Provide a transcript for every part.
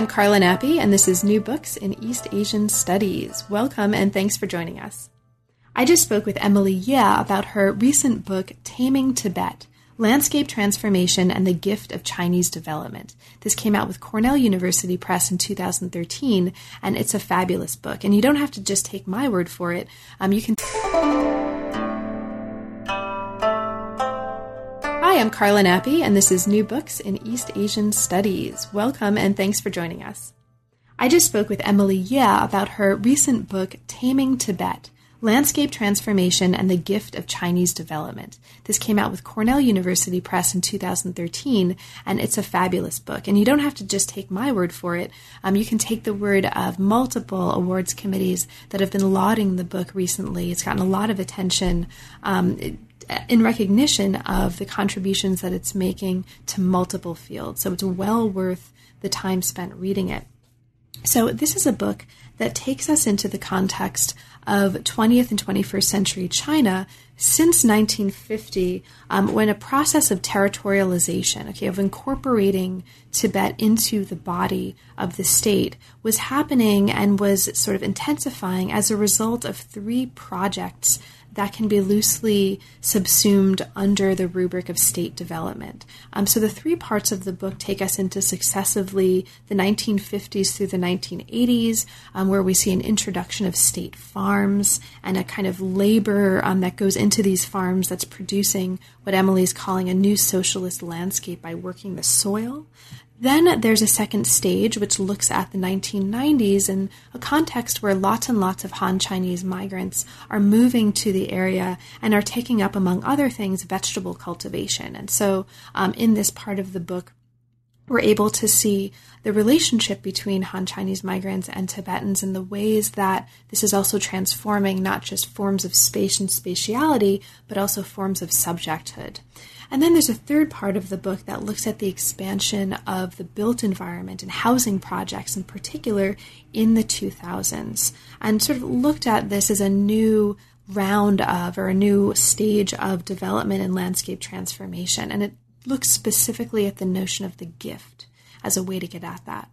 I'm Carla Nappi, and this is New Books in East Asian Studies. Welcome, and thanks for joining us. I just spoke with Emily Yeh about her recent book, Taming Tibet Landscape Transformation and the Gift of Chinese Development. This came out with Cornell University Press in 2013, and it's a fabulous book. And you don't have to just take my word for it. Um, you can. I'm Carla Nappi, and this is New Books in East Asian Studies. Welcome, and thanks for joining us. I just spoke with Emily Yeh about her recent book, Taming Tibet Landscape Transformation and the Gift of Chinese Development. This came out with Cornell University Press in 2013, and it's a fabulous book. And you don't have to just take my word for it. Um, you can take the word of multiple awards committees that have been lauding the book recently. It's gotten a lot of attention. Um, it, in recognition of the contributions that it's making to multiple fields. So it's well worth the time spent reading it. So, this is a book that takes us into the context of 20th and 21st century China since 1950, um, when a process of territorialization, okay, of incorporating Tibet into the body of the state, was happening and was sort of intensifying as a result of three projects that can be loosely subsumed under the rubric of state development. Um, so the three parts of the book take us into successively the 1950s through the 1980s, um, where we see an introduction of state farms and a kind of labor um, that goes into these farms that's producing what Emily is calling a new socialist landscape by working the soil. Then there's a second stage which looks at the 1990s in a context where lots and lots of Han Chinese migrants are moving to the area and are taking up, among other things, vegetable cultivation. And so, um, in this part of the book, we're able to see the relationship between Han Chinese migrants and Tibetans and the ways that this is also transforming not just forms of space and spatiality, but also forms of subjecthood. And then there's a third part of the book that looks at the expansion of the built environment and housing projects in particular in the 2000s, and sort of looked at this as a new round of or a new stage of development and landscape transformation. And it looks specifically at the notion of the gift as a way to get at that.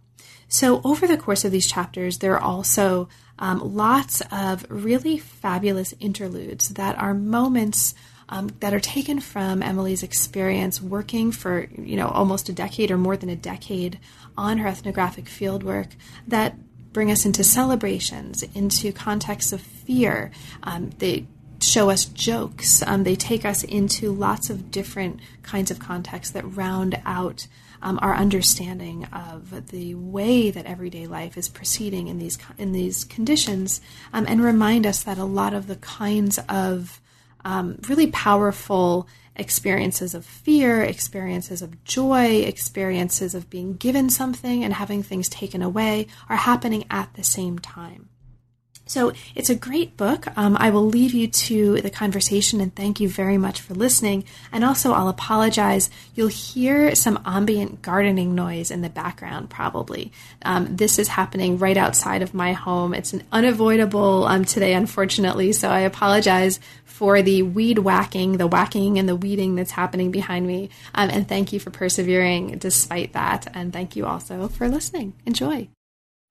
So, over the course of these chapters, there are also um, lots of really fabulous interludes that are moments um, that are taken from Emily's experience working for you know almost a decade or more than a decade on her ethnographic fieldwork that bring us into celebrations, into contexts of fear. Um, they show us jokes. Um, they take us into lots of different kinds of contexts that round out um, our understanding of the way that everyday life is proceeding in these in these conditions, um, and remind us that a lot of the kinds of um, really powerful experiences of fear, experiences of joy, experiences of being given something and having things taken away are happening at the same time. So it's a great book. Um, I will leave you to the conversation and thank you very much for listening. And also, I'll apologize. You'll hear some ambient gardening noise in the background, probably. Um, this is happening right outside of my home. It's an unavoidable um, today, unfortunately. So I apologize for the weed whacking, the whacking and the weeding that's happening behind me. Um, and thank you for persevering despite that. And thank you also for listening. Enjoy.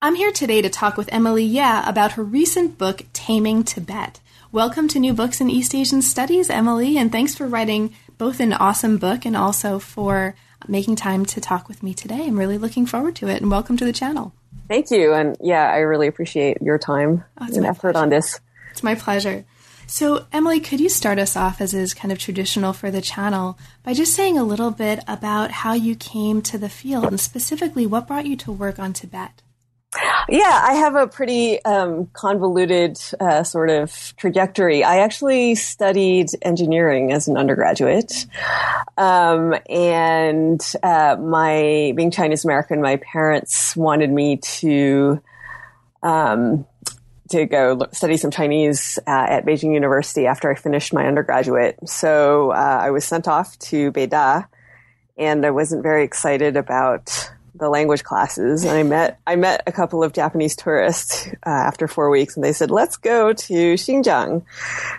I'm here today to talk with Emily Yeh about her recent book, Taming Tibet. Welcome to New Books in East Asian Studies, Emily, and thanks for writing both an awesome book and also for making time to talk with me today. I'm really looking forward to it, and welcome to the channel. Thank you, and yeah, I really appreciate your time oh, and effort pleasure. on this. It's my pleasure. So, Emily, could you start us off, as is kind of traditional for the channel, by just saying a little bit about how you came to the field and specifically what brought you to work on Tibet? Yeah, I have a pretty um, convoluted uh, sort of trajectory. I actually studied engineering as an undergraduate, um, and uh, my being Chinese American, my parents wanted me to. Um, to go study some Chinese uh, at Beijing University after I finished my undergraduate. So uh, I was sent off to Beida, and I wasn't very excited about the language classes and I met I met a couple of Japanese tourists uh, after four weeks and they said let's go to Xinjiang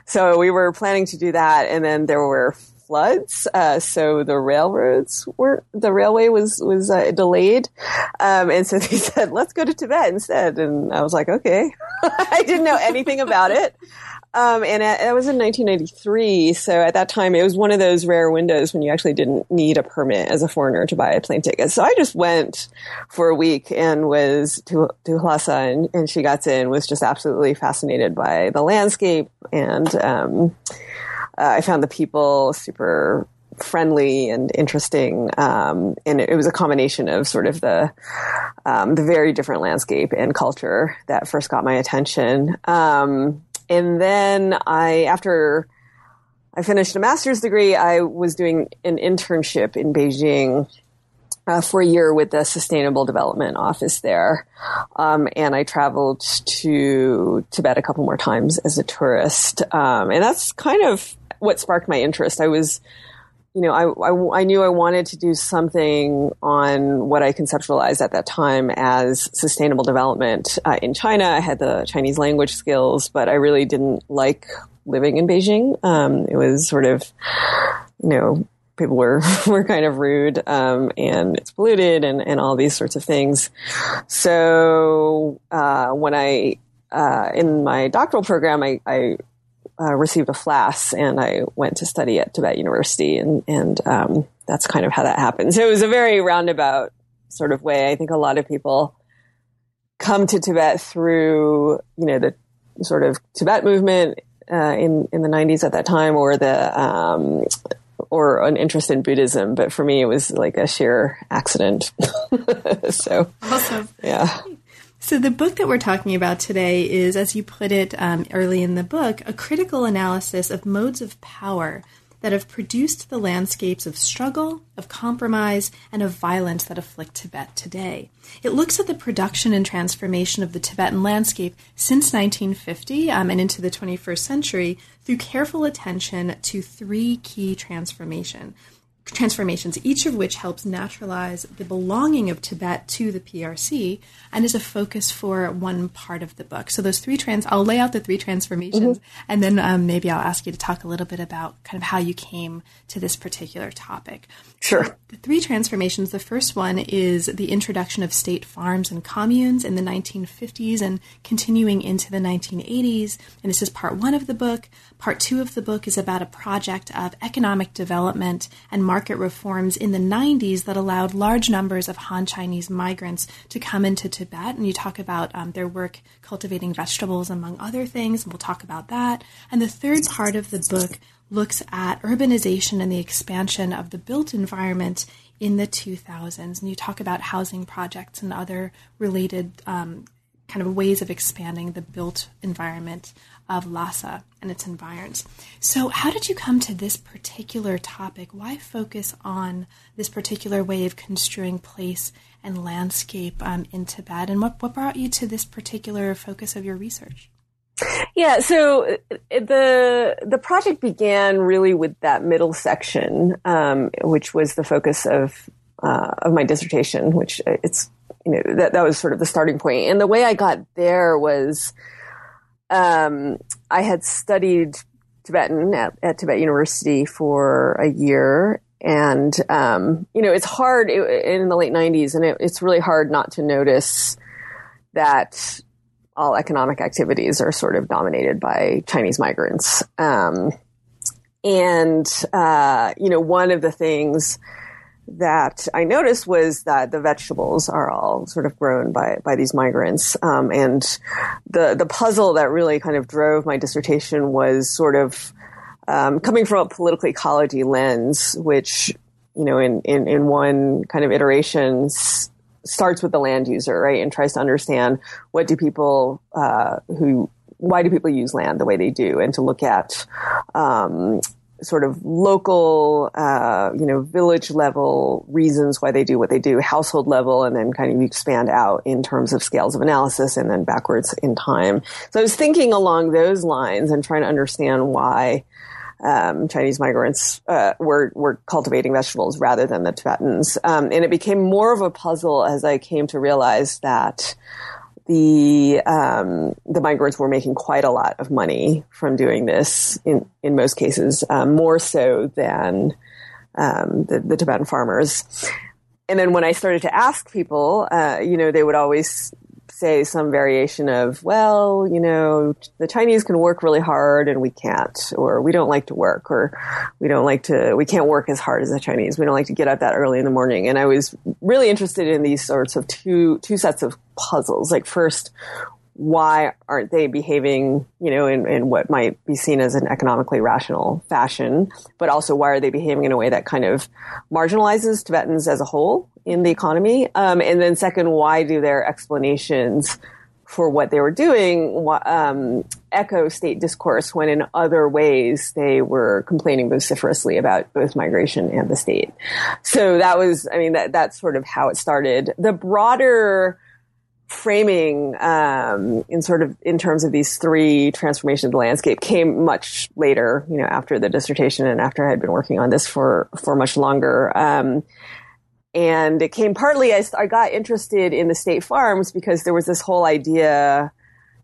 so we were planning to do that and then there were floods, uh, so the railroads were the railway was was uh, delayed, um, and so they said, "Let's go to Tibet instead." And I was like, "Okay," I didn't know anything about it. Um, and it was in 1993. So at that time, it was one of those rare windows when you actually didn't need a permit as a foreigner to buy a plane ticket. So I just went for a week and was to, to Lhasa and, and Shigatse and was just absolutely fascinated by the landscape. And, um, uh, I found the people super friendly and interesting. Um, and it, it, was a combination of sort of the um, the very different landscape and culture that first got my attention. Um, and then I, after I finished a master's degree, I was doing an internship in Beijing uh, for a year with the Sustainable Development Office there. Um, and I traveled to Tibet a couple more times as a tourist. Um, and that's kind of what sparked my interest. I was you know, I, I, I, knew I wanted to do something on what I conceptualized at that time as sustainable development uh, in China. I had the Chinese language skills, but I really didn't like living in Beijing. Um, it was sort of, you know, people were were kind of rude, um, and it's polluted, and and all these sorts of things. So uh, when I uh, in my doctoral program, I, I uh, received a FLAS and I went to study at Tibet University and, and um, that's kind of how that happened. So it was a very roundabout sort of way. I think a lot of people come to Tibet through, you know, the sort of Tibet movement uh, in in the 90s at that time or the um, or an interest in Buddhism, but for me it was like a sheer accident. so awesome. Yeah. So, the book that we're talking about today is, as you put it um, early in the book, a critical analysis of modes of power that have produced the landscapes of struggle, of compromise, and of violence that afflict Tibet today. It looks at the production and transformation of the Tibetan landscape since 1950 um, and into the 21st century through careful attention to three key transformation transformations, each of which helps naturalize the belonging of Tibet to the PRC and is a focus for one part of the book. So those three trans, I'll lay out the three transformations, mm-hmm. and then um, maybe I'll ask you to talk a little bit about kind of how you came to this particular topic. Sure. The three transformations. The first one is the introduction of state farms and communes in the 1950s and continuing into the 1980s. And this is part one of the book. Part two of the book is about a project of economic development and market reforms in the 90s that allowed large numbers of Han Chinese migrants to come into Tibet. And you talk about um, their work cultivating vegetables, among other things. And we'll talk about that. And the third part of the book looks at urbanization and the expansion of the built environment in the 2000s. And you talk about housing projects and other related um, kind of ways of expanding the built environment of Lhasa and its environs. So, how did you come to this particular topic? Why focus on this particular way of construing place and landscape um, in Tibet? And what, what brought you to this particular focus of your research? Yeah, so uh, the the project began really with that middle section, um, which was the focus of uh, of my dissertation. Which uh, it's you know that that was sort of the starting point. And the way I got there was, um, I had studied Tibetan at, at, Tibet University for a year, and um, you know it's hard it, in the late '90s, and it, it's really hard not to notice that all economic activities are sort of dominated by Chinese migrants. Um, and, uh, you know, one of the things that I noticed was that the vegetables are all sort of grown by, by these migrants. Um, and the, the puzzle that really kind of drove my dissertation was sort of, um, coming from a political ecology lens, which, you know, in, in, in one kind of iterations starts with the land user, right, and tries to understand what do people uh, who why do people use land the way they do, and to look at um, sort of local, uh, you know, village level reasons why they do what they do, household level, and then kind of expand out in terms of scales of analysis and then backwards in time. So I was thinking along those lines and trying to understand why um, Chinese migrants uh, were were cultivating vegetables rather than the Tibetans, um, and it became more of a puzzle as I came to realize that the um, the migrants were making quite a lot of money from doing this. In in most cases, um, more so than um, the, the, Tibetan farmers. And then when I started to ask people, uh, you know, they would always say some variation of, well, you know, the Chinese can work really hard and we can't, or we don't like to work, or we don't like to, we can't work as hard as the Chinese. We don't like to get up that early in the morning. And I was really interested in these sorts of two, two sets of puzzles. Like first, why aren't they behaving, you know, in, in what might be seen as an economically rational fashion? But also, why are they behaving in a way that kind of marginalizes Tibetans as a whole in the economy? Um, and then, second, why do their explanations for what they were doing um, echo state discourse when in other ways they were complaining vociferously about both migration and the state? So that was, I mean, that that's sort of how it started. The broader framing um, in sort of in terms of these three transformations of the landscape came much later, you know, after the dissertation and after I had been working on this for for much longer. Um, and it came partly I, I got interested in the state farms because there was this whole idea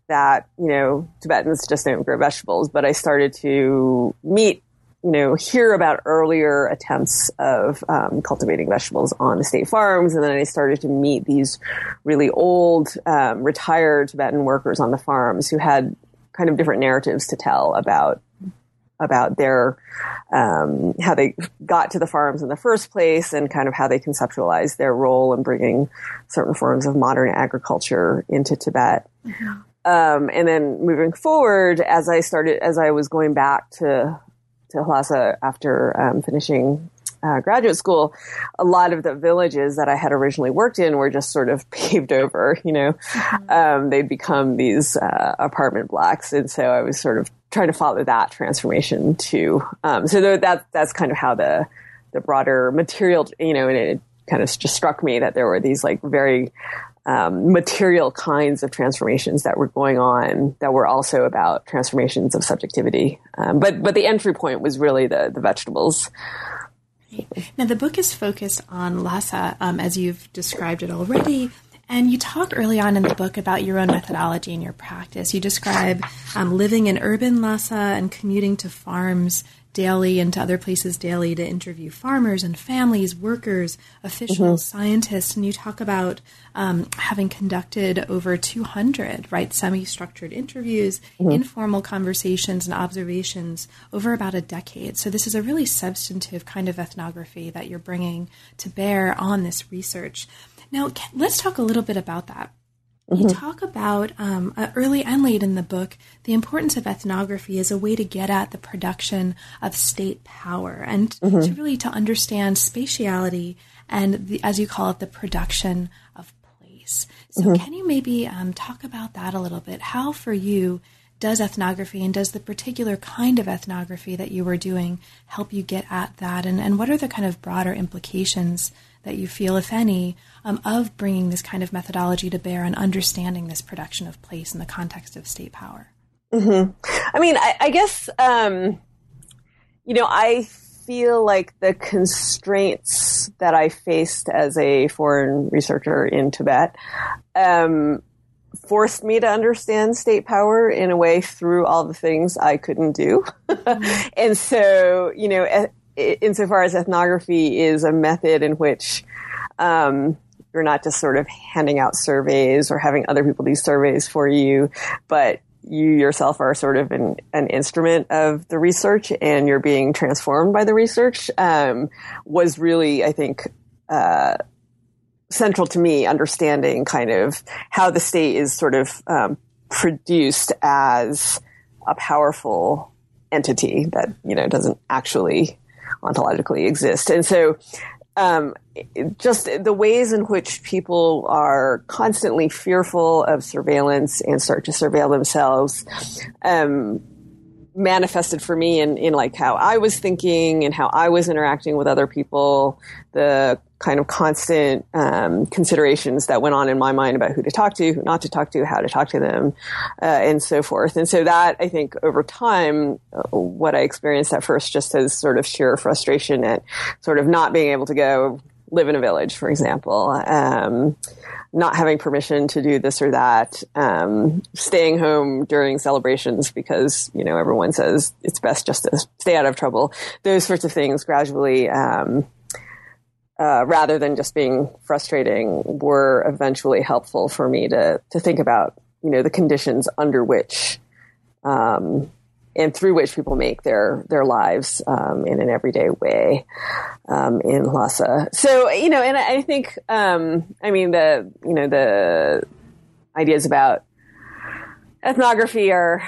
that you know Tibetans just don't grow vegetables, but I started to meet you know, hear about earlier attempts of um, cultivating vegetables on the state farms, and then I started to meet these really old, um, retired Tibetan workers on the farms who had kind of different narratives to tell about about their um, how they got to the farms in the first place and kind of how they conceptualized their role in bringing certain forms of modern agriculture into Tibet. Mm-hmm. Um, and then moving forward, as I started, as I was going back to to Lhasa after um, finishing uh, graduate school, a lot of the villages that I had originally worked in were just sort of paved over. You know, mm-hmm. um, they'd become these uh, apartment blocks, and so I was sort of trying to follow that transformation too. Um, so that that's kind of how the the broader material, you know, and it kind of just struck me that there were these like very um, material kinds of transformations that were going on that were also about transformations of subjectivity. Um, but but the entry point was really the the vegetables. Now the book is focused on Lhasa, um, as you've described it already. And you talk early on in the book about your own methodology and your practice. You describe um, living in urban Lhasa and commuting to farms daily and to other places daily to interview farmers and families, workers, officials, mm-hmm. scientists, and you talk about um, having conducted over 200 right semi-structured interviews, mm-hmm. informal conversations, and observations over about a decade. So this is a really substantive kind of ethnography that you're bringing to bear on this research. Now, let's talk a little bit about that. Mm-hmm. You talk about um, uh, early and late in the book the importance of ethnography as a way to get at the production of state power and mm-hmm. to really to understand spatiality and the, as you call it the production of place. So mm-hmm. can you maybe um, talk about that a little bit? How for you does ethnography and does the particular kind of ethnography that you were doing help you get at that? And, and what are the kind of broader implications that you feel, if any, um, of bringing this kind of methodology to bear and understanding this production of place in the context of state power? Mm-hmm. I mean, I, I guess, um, you know, I feel like the constraints that I faced as a foreign researcher in Tibet um, forced me to understand state power in a way through all the things I couldn't do. Mm-hmm. and so, you know, insofar as ethnography is a method in which um, you're not just sort of handing out surveys or having other people do surveys for you, but you yourself are sort of an, an instrument of the research and you're being transformed by the research um, was really, I think, uh, central to me understanding kind of how the state is sort of um, produced as a powerful entity that you know doesn't actually ontologically exist. And so, um, just the ways in which people are constantly fearful of surveillance and start to surveil themselves, um, manifested for me in, in like how I was thinking and how I was interacting with other people, the kind of constant um, considerations that went on in my mind about who to talk to, who not to talk to, how to talk to them, uh, and so forth. And so that I think over time, uh, what I experienced at first just as sort of sheer frustration at sort of not being able to go live in a village, for example, um, not having permission to do this or that, um, staying home during celebrations because you know everyone says it's best just to stay out of trouble. Those sorts of things gradually. Um, uh, rather than just being frustrating, were eventually helpful for me to to think about, you know, the conditions under which um, and through which people make their their lives um, in an everyday way um, in Lhasa. So you know, and I think um, I mean the you know the ideas about ethnography are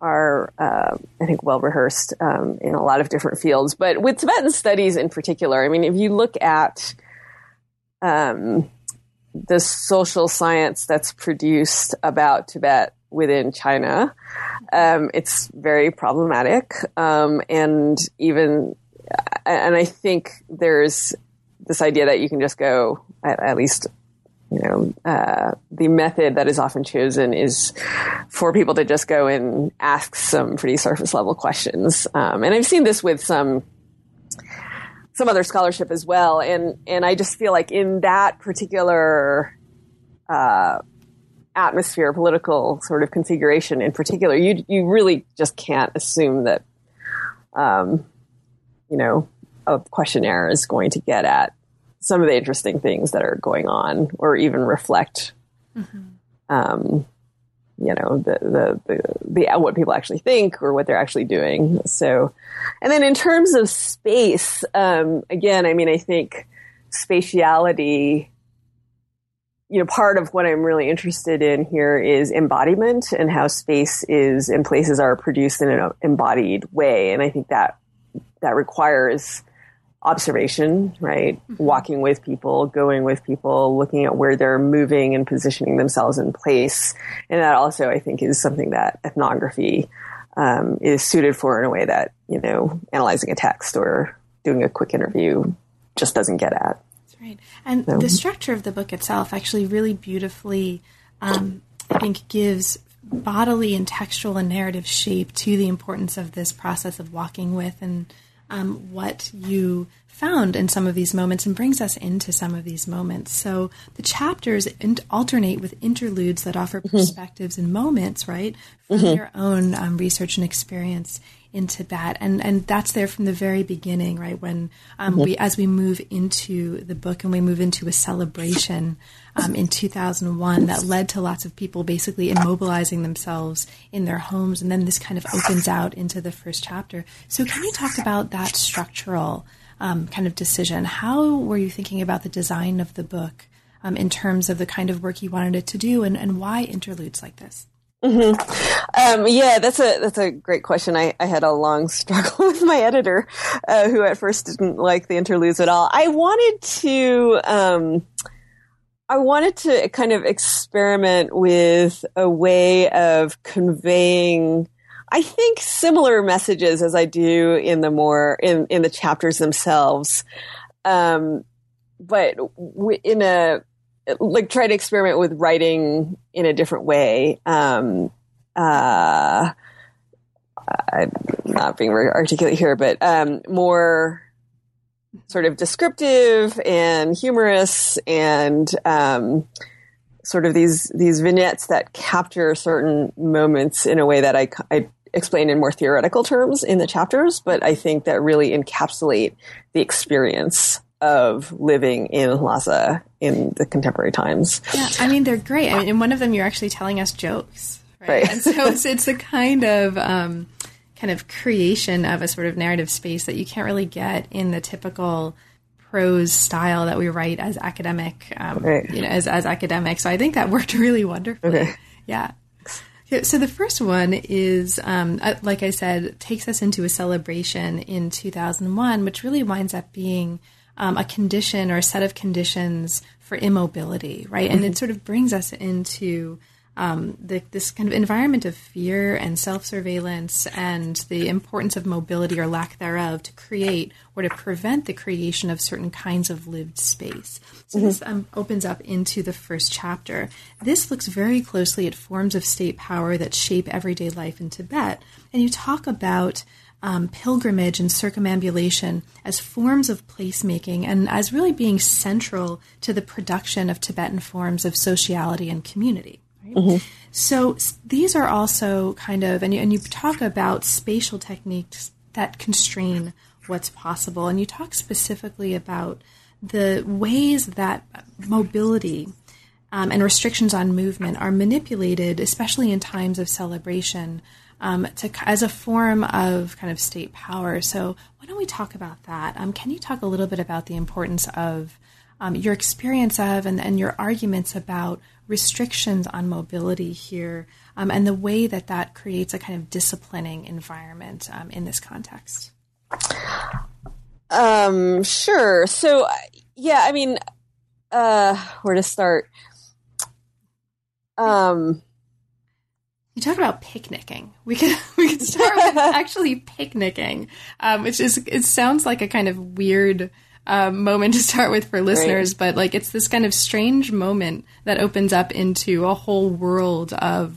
are uh, I think well rehearsed um, in a lot of different fields, but with Tibetan studies in particular, I mean, if you look at um, the social science that's produced about Tibet within China. Um, it's very problematic, um, and even and I think there's this idea that you can just go at, at least. You know, uh, the method that is often chosen is for people to just go and ask some pretty surface level questions. Um, and I've seen this with some some other scholarship as well. And and I just feel like in that particular uh, atmosphere, political sort of configuration in particular, you you really just can't assume that, um, you know, a questionnaire is going to get at some of the interesting things that are going on, or even reflect, mm-hmm. um, you know, the, the the the what people actually think or what they're actually doing. So, and then in terms of space, um, again, I mean, I think spatiality you know, part of what I'm really interested in here is embodiment and how space is and places are produced in an embodied way. And I think that that requires observation, right? Mm-hmm. Walking with people, going with people, looking at where they're moving and positioning themselves in place. And that also, I think, is something that ethnography um, is suited for in a way that, you know, analyzing a text or doing a quick interview just doesn't get at. Right. And so. the structure of the book itself actually really beautifully, um, I think, gives bodily and textual and narrative shape to the importance of this process of walking with and um, what you found in some of these moments and brings us into some of these moments. So the chapters alternate with interludes that offer mm-hmm. perspectives and moments, right, from mm-hmm. your own um, research and experience in Tibet, and and that's there from the very beginning, right? When um, we, as we move into the book and we move into a celebration um, in 2001 that led to lots of people basically immobilizing themselves in their homes, and then this kind of opens out into the first chapter. So, can you talk about that structural um, kind of decision? How were you thinking about the design of the book um, in terms of the kind of work you wanted it to do, and, and why interludes like this? Mm-hmm. Um, yeah, that's a that's a great question. I, I had a long struggle with my editor, uh, who at first didn't like the interludes at all. I wanted to um, I wanted to kind of experiment with a way of conveying. I think similar messages as I do in the more in in the chapters themselves, um, but in a like try to experiment with writing in a different way. Um, uh, I'm not being very articulate here, but um, more sort of descriptive and humorous and um, sort of these these vignettes that capture certain moments in a way that I, I explain in more theoretical terms in the chapters, but I think that really encapsulate the experience of living in Lhasa in the contemporary times. Yeah, I mean they're great. I mean, in one of them, you're actually telling us jokes, right? right. And so it's it's a kind of um, kind of creation of a sort of narrative space that you can't really get in the typical prose style that we write as academic, um, right. you know, as as academics. So I think that worked really wonderfully. Okay. Yeah. So the first one is, um, uh, like I said, takes us into a celebration in 2001, which really winds up being um, a condition or a set of conditions for immobility, right? And it mm-hmm. sort of brings us into um, the, this kind of environment of fear and self surveillance and the importance of mobility or lack thereof to create or to prevent the creation of certain kinds of lived space. So mm-hmm. this um, opens up into the first chapter. This looks very closely at forms of state power that shape everyday life in Tibet. And you talk about um, pilgrimage and circumambulation as forms of placemaking and as really being central to the production of Tibetan forms of sociality and community. Right? Mm-hmm. So these are also kind of, and you, and you talk about spatial techniques that constrain what's possible, and you talk specifically about the ways that mobility um, and restrictions on movement are manipulated, especially in times of celebration, um, to, as a form of kind of state power. So, why don't we talk about that? Um, can you talk a little bit about the importance of um, your experience of and, and, your arguments about restrictions on mobility here um, and the way that that creates a kind of disciplining environment um, in this context? Um, sure. So, yeah, I mean, uh, where to start? Um, you talk about picnicking. We could we could start with actually picnicking, um, which is it sounds like a kind of weird um, moment to start with for listeners, but like it's this kind of strange moment that opens up into a whole world of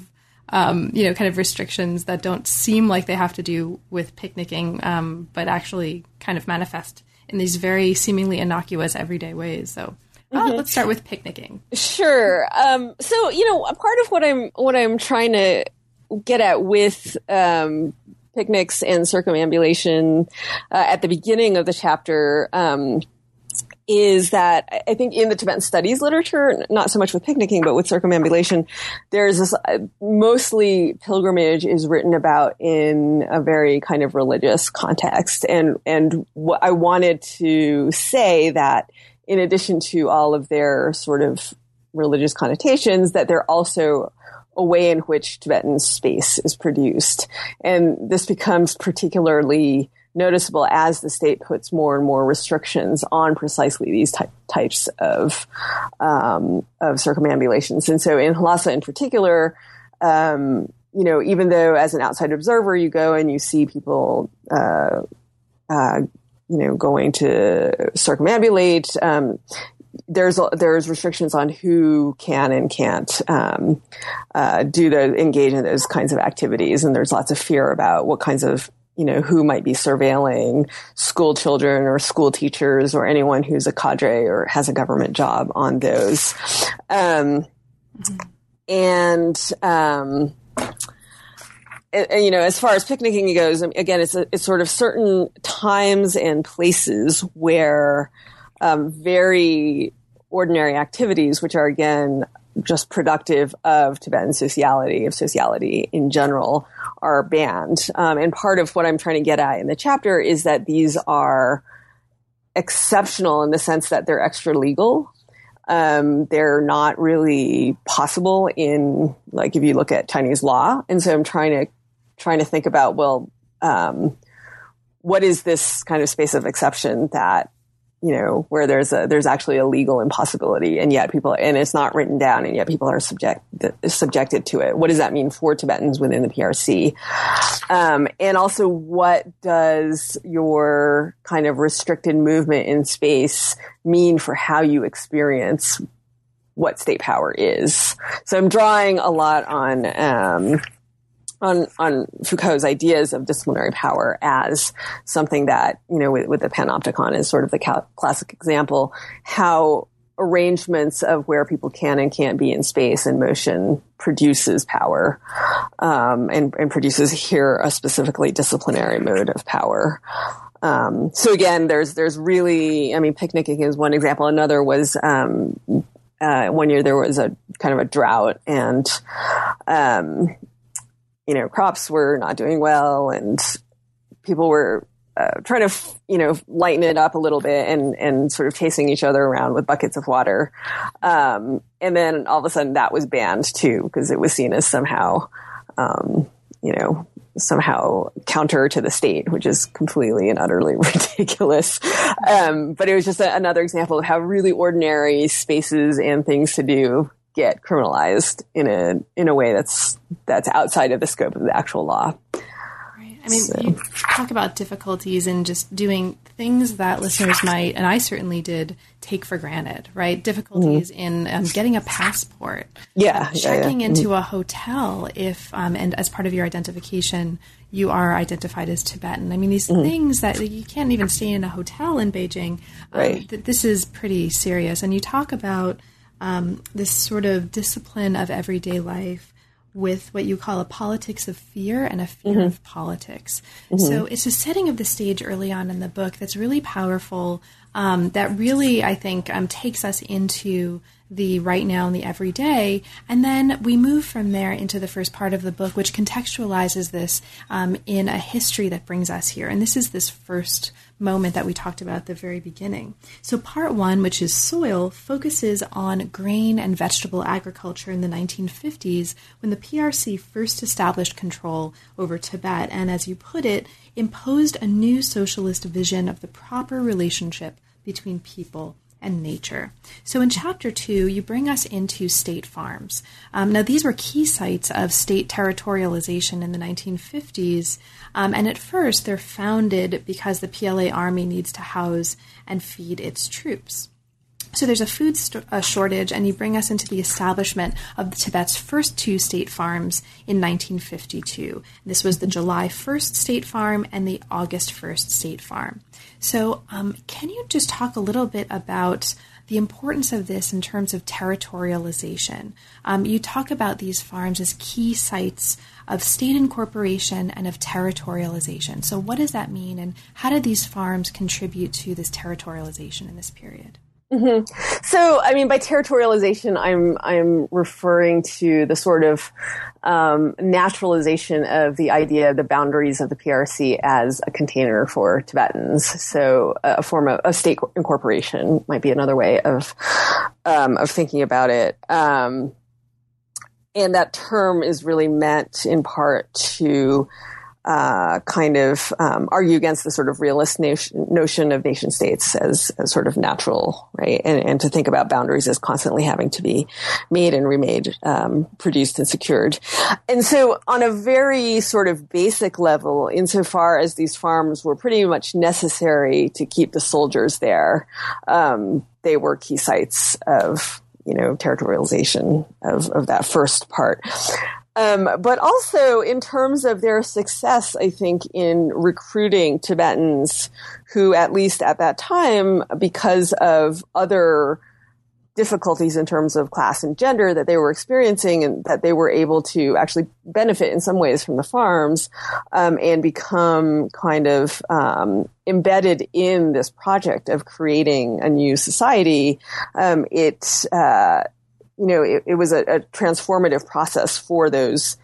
um, you know kind of restrictions that don't seem like they have to do with picnicking, um, but actually kind of manifest in these very seemingly innocuous everyday ways. So. Uh, mm-hmm. let's start with picnicking. Sure. Um, so you know, a part of what I'm what I'm trying to get at with um, picnics and circumambulation uh, at the beginning of the chapter um, is that I think in the Tibetan studies literature, not so much with picnicking, but with circumambulation, there's this uh, mostly pilgrimage is written about in a very kind of religious context. And, and what I wanted to say that in addition to all of their sort of religious connotations, that they're also a way in which Tibetan space is produced. And this becomes particularly noticeable as the state puts more and more restrictions on precisely these type, types of um, of circumambulations. And so in Lhasa in particular, um, you know, even though as an outside observer you go and you see people, uh, uh, you know, going to circumambulate, um, there's there's restrictions on who can and can't um, uh, do the engage in those kinds of activities, and there's lots of fear about what kinds of you know who might be surveilling school children or school teachers or anyone who's a cadre or has a government job on those, um, and. Um, you know, as far as picnicking goes, again, it's a, it's sort of certain times and places where um, very ordinary activities, which are again just productive of Tibetan sociality, of sociality in general, are banned. Um, and part of what I'm trying to get at in the chapter is that these are exceptional in the sense that they're extra legal. Um, they're not really possible in, like, if you look at Chinese law. And so I'm trying to trying to think about, well, um, what is this kind of space of exception that you know, where there's a, there's actually a legal impossibility and yet people, and it's not written down and yet people are subject, subjected to it. What does that mean for Tibetans within the PRC? Um, and also what does your kind of restricted movement in space mean for how you experience what state power is? So I'm drawing a lot on, um, on on Foucault's ideas of disciplinary power as something that you know with, with the panopticon is sort of the classic example how arrangements of where people can and can't be in space and motion produces power um, and, and, produces here a specifically disciplinary mode of power. Um, so again, there's there's really, I mean, picnicking is one example. Another was um, uh, one year there was a kind of a drought, and um, you know, crops were not doing well and people were uh, trying to, you know, lighten it up a little bit and, and sort of chasing each other around with buckets of water. Um, and then all of a sudden that was banned too, because it was seen as somehow, um, you know, somehow counter to the state, which is completely and utterly ridiculous. Um, but it was just a, another example of how really ordinary spaces and things to do get criminalized in a in a way that's that's outside of the scope of the actual law. Right. I mean, so. you talk about difficulties in just doing things that listeners might, and I certainly did, take for granted, right? Difficulties mm-hmm. in um, getting a passport, yeah, checking yeah, yeah. into mm-hmm. a hotel if, um, and as part of your identification, you are identified as Tibetan. I mean, these mm-hmm. things that you can't even stay in a hotel in Beijing. Um, right. Th- this is pretty serious, and you talk about um, this sort of discipline of everyday life with what you call a politics of fear and a fear mm-hmm. of politics. Mm-hmm. So it's a setting of the stage early on in the book that's really powerful. Um, that really, I think, um, takes us into the right now and the everyday. And then we move from there into the first part of the book, which contextualizes this um, in a history that brings us here. And this is this first moment that we talked about at the very beginning. So, part one, which is soil, focuses on grain and vegetable agriculture in the 1950s when the PRC first established control over Tibet and, as you put it, imposed a new socialist vision of the proper relationship between people and nature. So in chapter two, you bring us into state farms. Um, now, these were key sites of state territorialization in the 1950s, um, and at first they're founded because the PLA army needs to house and feed its troops. So there's a food st- a shortage, and you bring us into the establishment of Tibet's first two state farms in 1952. This was the July 1st State Farm and the August 1st State Farm. So, um, can you just talk a little bit about the importance of this in terms of territorialization? Um, you talk about these farms as key sites of state incorporation and of territorialization. So, what does that mean, and how did these farms contribute to this territorialization in this period? Mm-hmm. So, I mean, by territorialization, I'm I'm referring to the sort of um, naturalization of the idea of the boundaries of the PRC as a container for Tibetans. So, a form of a state incorporation might be another way of um, of thinking about it. Um, and that term is really meant in part to uh, kind of um, argue against the sort of realist nation, notion of nation states as, as sort of natural, right? And, and, to think about boundaries as constantly having to be made and remade, um, produced and secured. And so, on a very sort of basic level, insofar as these farms were pretty much necessary to keep the soldiers there, um, they were key sites of you know territorialization of, of that first part. Um, but also in terms of their success, I think in recruiting Tibetans who, at least at that time, because of other difficulties in terms of class and gender that they were experiencing and that they were able to actually benefit in some ways from the farms um, and become kind of um, embedded in this project of creating a new society um, it uh, you know, it, it was a, a, transformative process for those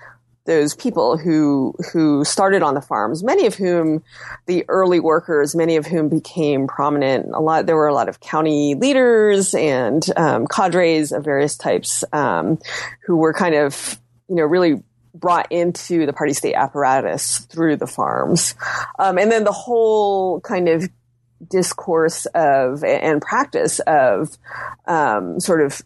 those people who who started on the farms. Many of whom, the early workers, many of whom became prominent. A lot there were a lot of county leaders and um, cadres of various types um, who were kind of you know really brought into the party state apparatus through the farms, um, and then the whole kind of discourse of and practice of um, sort of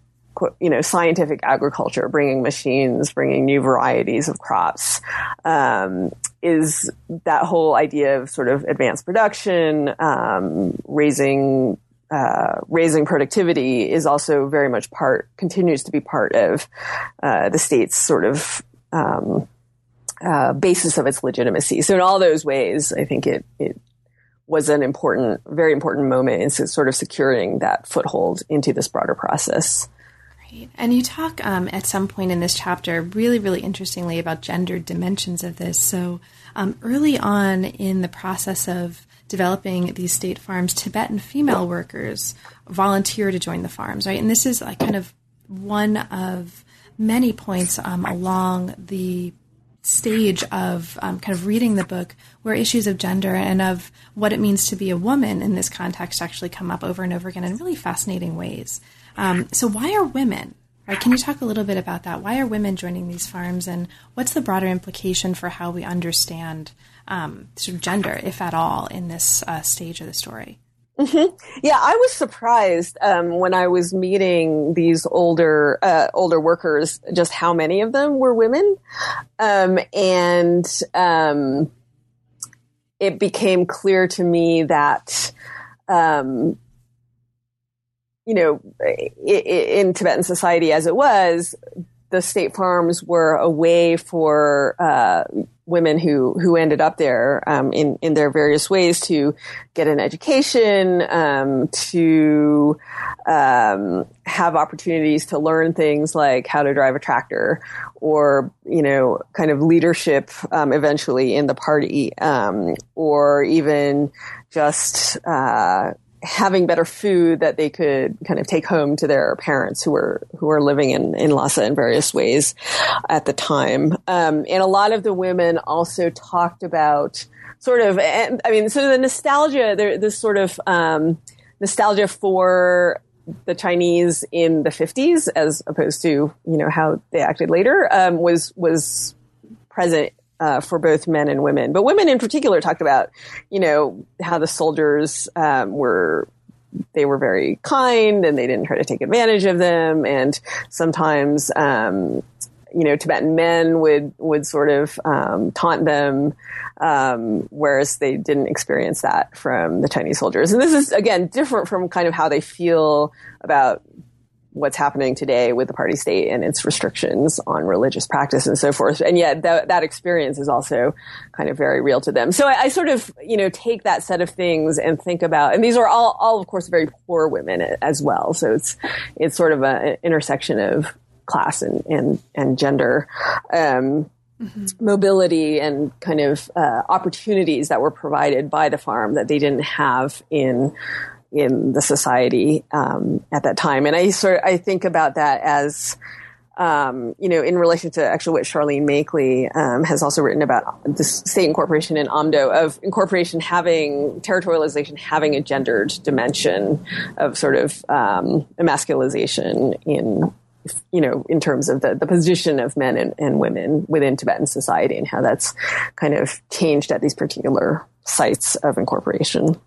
you know, scientific agriculture, bringing machines, bringing new varieties of crops, um, is that whole idea of sort of advanced production, um, raising uh, raising productivity is also very much part continues to be part of uh, the state's sort of um, uh, basis of its legitimacy. So in all those ways, I think it it was an important, very important moment in sort of securing that foothold into this broader process. And you talk um, at some point in this chapter really, really interestingly about gendered dimensions of this. So um, early on in the process of developing these state farms, Tibetan female workers volunteer to join the farms, right? And this is like kind of one of many points um, along the stage of um, kind of reading the book where issues of gender and of what it means to be a woman in this context actually come up over and over again in really fascinating ways. Um, so, why are women? Right? Can you talk a little bit about that? Why are women joining these farms, and what's the broader implication for how we understand um, sort of gender, if at all, in this uh, stage of the story? Mm-hmm. Yeah, I was surprised um, when I was meeting these older uh, older workers, just how many of them were women, um, and um, it became clear to me that, um, you know, in Tibetan society as it was, the state farms were a way for uh, women who who ended up there um, in in their various ways to get an education, um, to um, have opportunities to learn things like how to drive a tractor, or you know, kind of leadership um, eventually in the party, um, or even just uh, having better food that they could kind of take home to their parents who were who were living in in Lhasa in various ways at the time. Um, and a lot of the women also talked about sort of, I mean, so the nostalgia, there, this sort of um, nostalgia for the Chinese in the 50s, as opposed to you know how they acted later, um, was was present uh, for both men and women. But women in particular talked about, you know, how the soldiers um, were they were very kind and they didn't try to take advantage of them. And sometimes, um, you know, Tibetan men would would sort of um, taunt them, um, whereas they didn't experience that from the Chinese soldiers. And this is again different from kind of how they feel about what's happening today with the party state and its restrictions on religious practice and so forth. And yet that, that experience is also kind of very real to them. So I, I, sort of, you know, take that set of things and think about, and these are all, all of course, very poor women as well. So it's, it's sort of an intersection of class and, and, and gender. Um, Mm-hmm. mobility and kind of uh, opportunities that were provided by the farm that they didn't have in in the society um, at that time. And I sort of, I think about that as um, you know, in relation to actually what Charlene Makley um, has also written about the state incorporation in Amdo of incorporation having territorialization having a gendered dimension of sort of um, emasculization in you know in terms of the, the position of men and, and women within Tibetan society and how that's kind of changed at these particular sites of incorporation.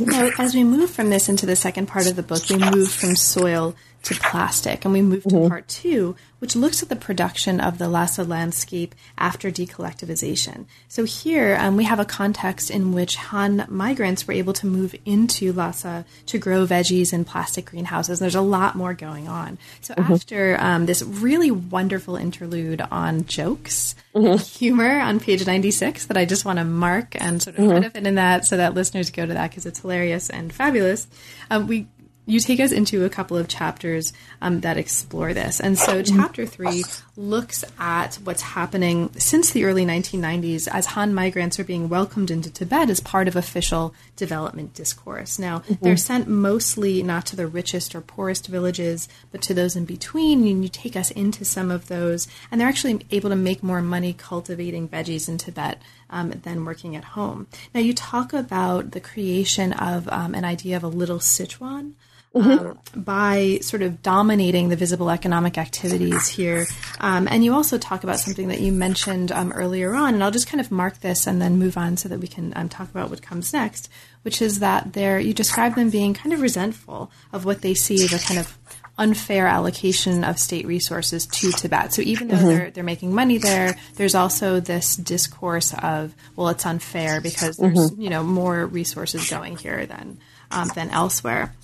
Now, as we move from this into the second part of the book, we move from soil to plastic. And we move to mm-hmm. part two, which looks at the production of the Lhasa landscape after decollectivization. So here um, we have a context in which Han migrants were able to move into Lhasa to grow veggies in plastic greenhouses. There's a lot more going on. So mm-hmm. after um, this really wonderful interlude on jokes, mm-hmm. humor on page 96 that I just want to mark and sort of mm-hmm. it in that so that listeners go to that because it's hilarious and fabulous. Um, we you take us into a couple of chapters um, that explore this. And so, chapter three looks at what's happening since the early 1990s as Han migrants are being welcomed into Tibet as part of official development discourse. Now, mm-hmm. they're sent mostly not to the richest or poorest villages, but to those in between. And you take us into some of those, and they're actually able to make more money cultivating veggies in Tibet um, than working at home. Now, you talk about the creation of um, an idea of a little Sichuan mm-hmm. um, by sort of dominating the visible economic activities here. Um, and you also talk about something that you mentioned um, earlier on, and I'll just kind of mark this and then move on so that we can um, talk about what comes next, which is that they're, you describe them being kind of resentful of what they see as a kind of unfair allocation of state resources to Tibet. So even though mm-hmm. they're they're making money there, there's also this discourse of well, it's unfair because there's mm-hmm. you know more resources going here than um, than elsewhere.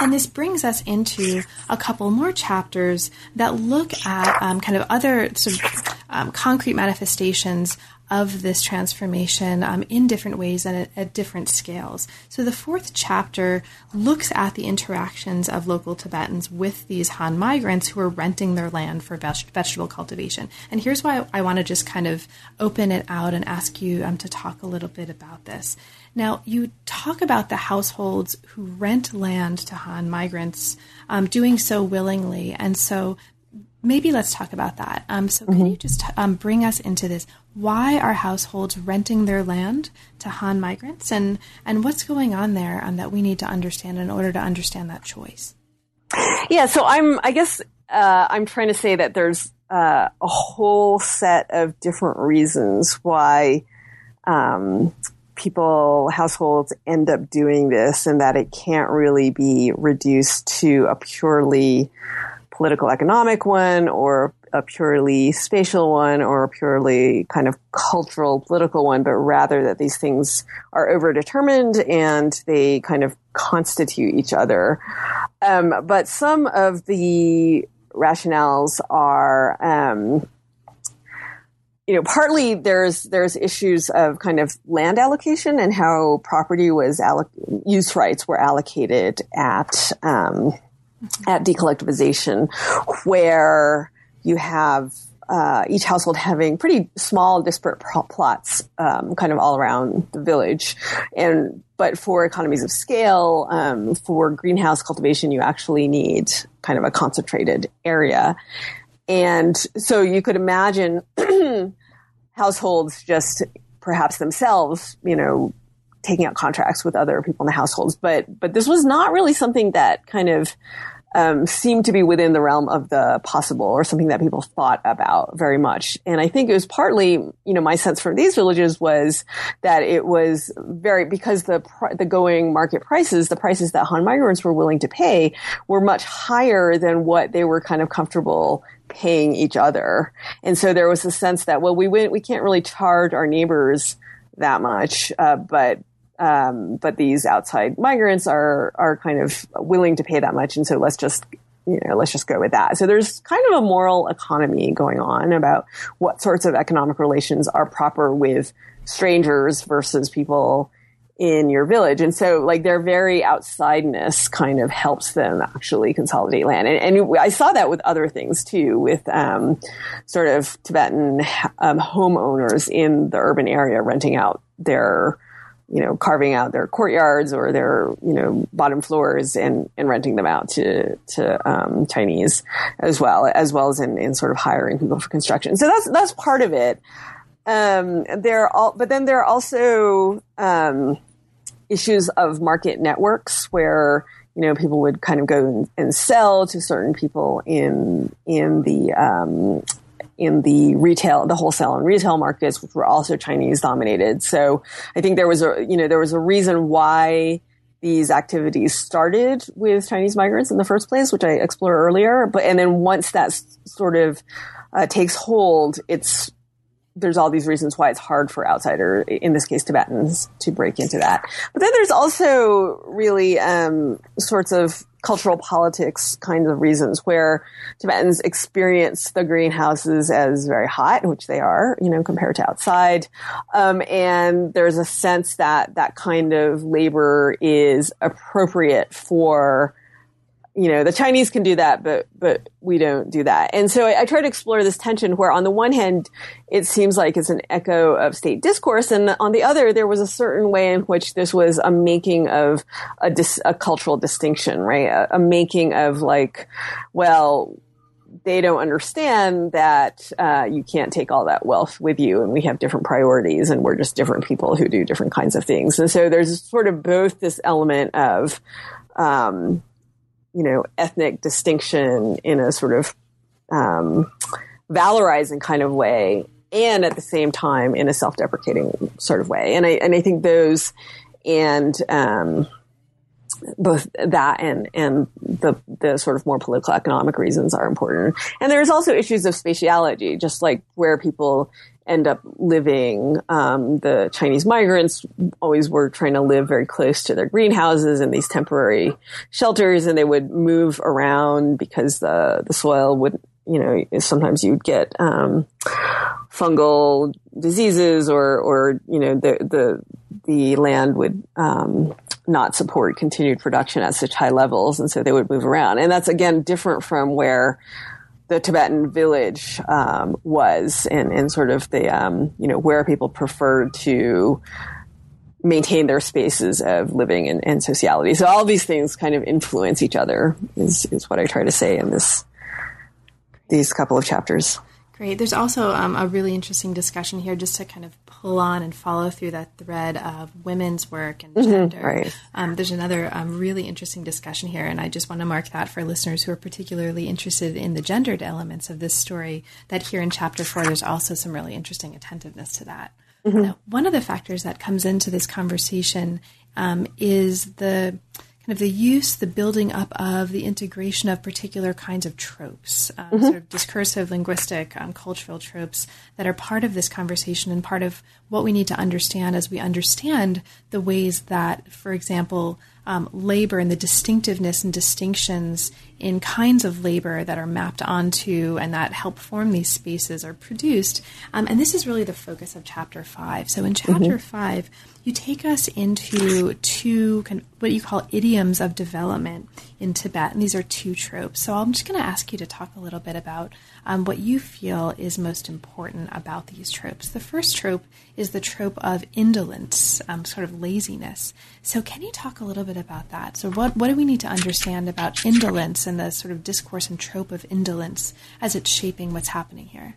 And this brings us into a couple more chapters that look at um, kind of other sort of um, concrete manifestations of this transformation um, in different ways and at, at, different scales. So the fourth chapter looks at the interactions of local Tibetans with these Han migrants who are renting their land for vegetable cultivation. And here's why I want to just kind of open it out and ask you um, to talk a little bit about this. Now, you talk about the households who rent land to Han migrants um, doing so willingly. And so maybe let's talk about that. Um, so, mm-hmm. can you just um, bring us into this? Why are households renting their land to Han migrants, and and what's going on there um, that we need to understand in order to understand that choice? Yeah, so I'm. I guess uh, I'm trying to say that there's uh, a whole set of different reasons why um, people, households end up doing this and that it can't really be reduced to a purely political economic one or a purely spatial one or a purely kind of cultural political one, but rather that these things are overdetermined and they kind of constitute each other. Um, but some of the rationales are, um, you know, partly there's there's issues of kind of land allocation and how property was alloc- use rights were allocated at um, at decollectivization, where you have uh, each household having pretty small, disparate plots, um, kind of all around the village, and but for economies of scale, um, for greenhouse cultivation, you actually need kind of a concentrated area, and so you could imagine households just perhaps themselves, you know, taking out contracts with other people in the households. But but this was not really something that kind of um, seemed to be within the realm of the possible or something that people thought about very much. And I think it was partly, you know, my sense from these villages was that it was very, because the, the going market prices, the prices that Han migrants were willing to pay were much higher than what they were kind of comfortable paying each other. And so there was a sense that, well, we went, we can't really charge our neighbors that much, uh, but um, but these outside migrants are are kind of willing to pay that much, and so let's just you know let's just go with that. So there's kind of a moral economy going on about what sorts of economic relations are proper with strangers versus people in your village. And so like their very outsideness kind of helps them actually consolidate land. And, and I saw that with other things too, with um, sort of Tibetan um, homeowners in the urban area renting out their you know, carving out their courtyards or their, you know, bottom floors and, and renting them out to, to, um, Chinese as well, as well as in, in sort of hiring people for construction. So that's, that's part of it. Um, there are all, but then there are also, um, issues of market networks where, you know, people would kind of go and, and sell to certain people in, in the, um, in the retail, the wholesale and retail markets, which were also Chinese dominated. So I think there was a, you know, there was a reason why these activities started with Chinese migrants in the first place, which I explored earlier. But, and then once that sort of uh, takes hold, it's, there's all these reasons why it's hard for outsider, in this case Tibetans, to break into that. But then there's also really um, sorts of cultural politics kinds of reasons where Tibetans experience the greenhouses as very hot, which they are, you know, compared to outside. Um, and there's a sense that that kind of labor is appropriate for you know, the Chinese can do that, but, but we don't do that. And so I, I, try to explore this tension where on the one hand, it seems like it's an echo of state discourse. And on the other, there was a certain way in which this was a making of a, dis, a cultural distinction, right? A, a making of like, well, they don't understand that uh, you can't take all that wealth with you and we have different priorities and we're just different people who do different kinds of things and so there's sort of both this element of um, you know, ethnic distinction in a sort of um, valorizing kind of way, and at the same time in a self-deprecating sort of way. And I and I think those and um, both that and and the the sort of more political economic reasons are important. And there's also issues of spatiality, just like where people end up living. Um, the Chinese migrants always were trying to live very close to their greenhouses and these temporary shelters, and they would move around because the the soil would, you know, sometimes you'd get um, fungal diseases, or or you know, the the the land would um, not support continued production at such high levels, and so they would move around. And that's again different from where the Tibetan village um, was, and, and sort of the um, you know where people preferred to maintain their spaces of living and, and, sociality. So all these things kind of influence each other. Is is what I try to say in this these couple of chapters. Great. There's also um, a really interesting discussion here, just to kind of pull on and follow through that thread of women's work and mm-hmm. gender. Mm-hmm, right. Um, there's another um, really interesting discussion here, and I just want to mark that for listeners who are particularly interested in the gendered elements of this story. That here in chapter four, there's also some really interesting attentiveness to that. Mm-hmm. Now, one of the factors that comes into this conversation um, is the kind of the use, the building up of, the integration of particular kinds of tropes, um, mm-hmm. sort of discursive, linguistic, um, cultural tropes that are part of this conversation and part of what we need to understand as we understand the ways that, for example, um, labor and the distinctiveness and distinctions in kinds of labor that are mapped onto and that help form these spaces are produced. Um, and this is really the focus of chapter five. So in chapter mm-hmm. five, you take us into two kind of what you call idioms of development in Tibet, and these are two tropes. So I'm just going to ask you to talk a little bit about um, what you feel is most important about these tropes. The first trope is the trope of indolence, um, sort of laziness. So can you talk a little bit about that? So what what do we need to understand about indolence and the sort of discourse and trope of indolence as it's shaping what's happening here?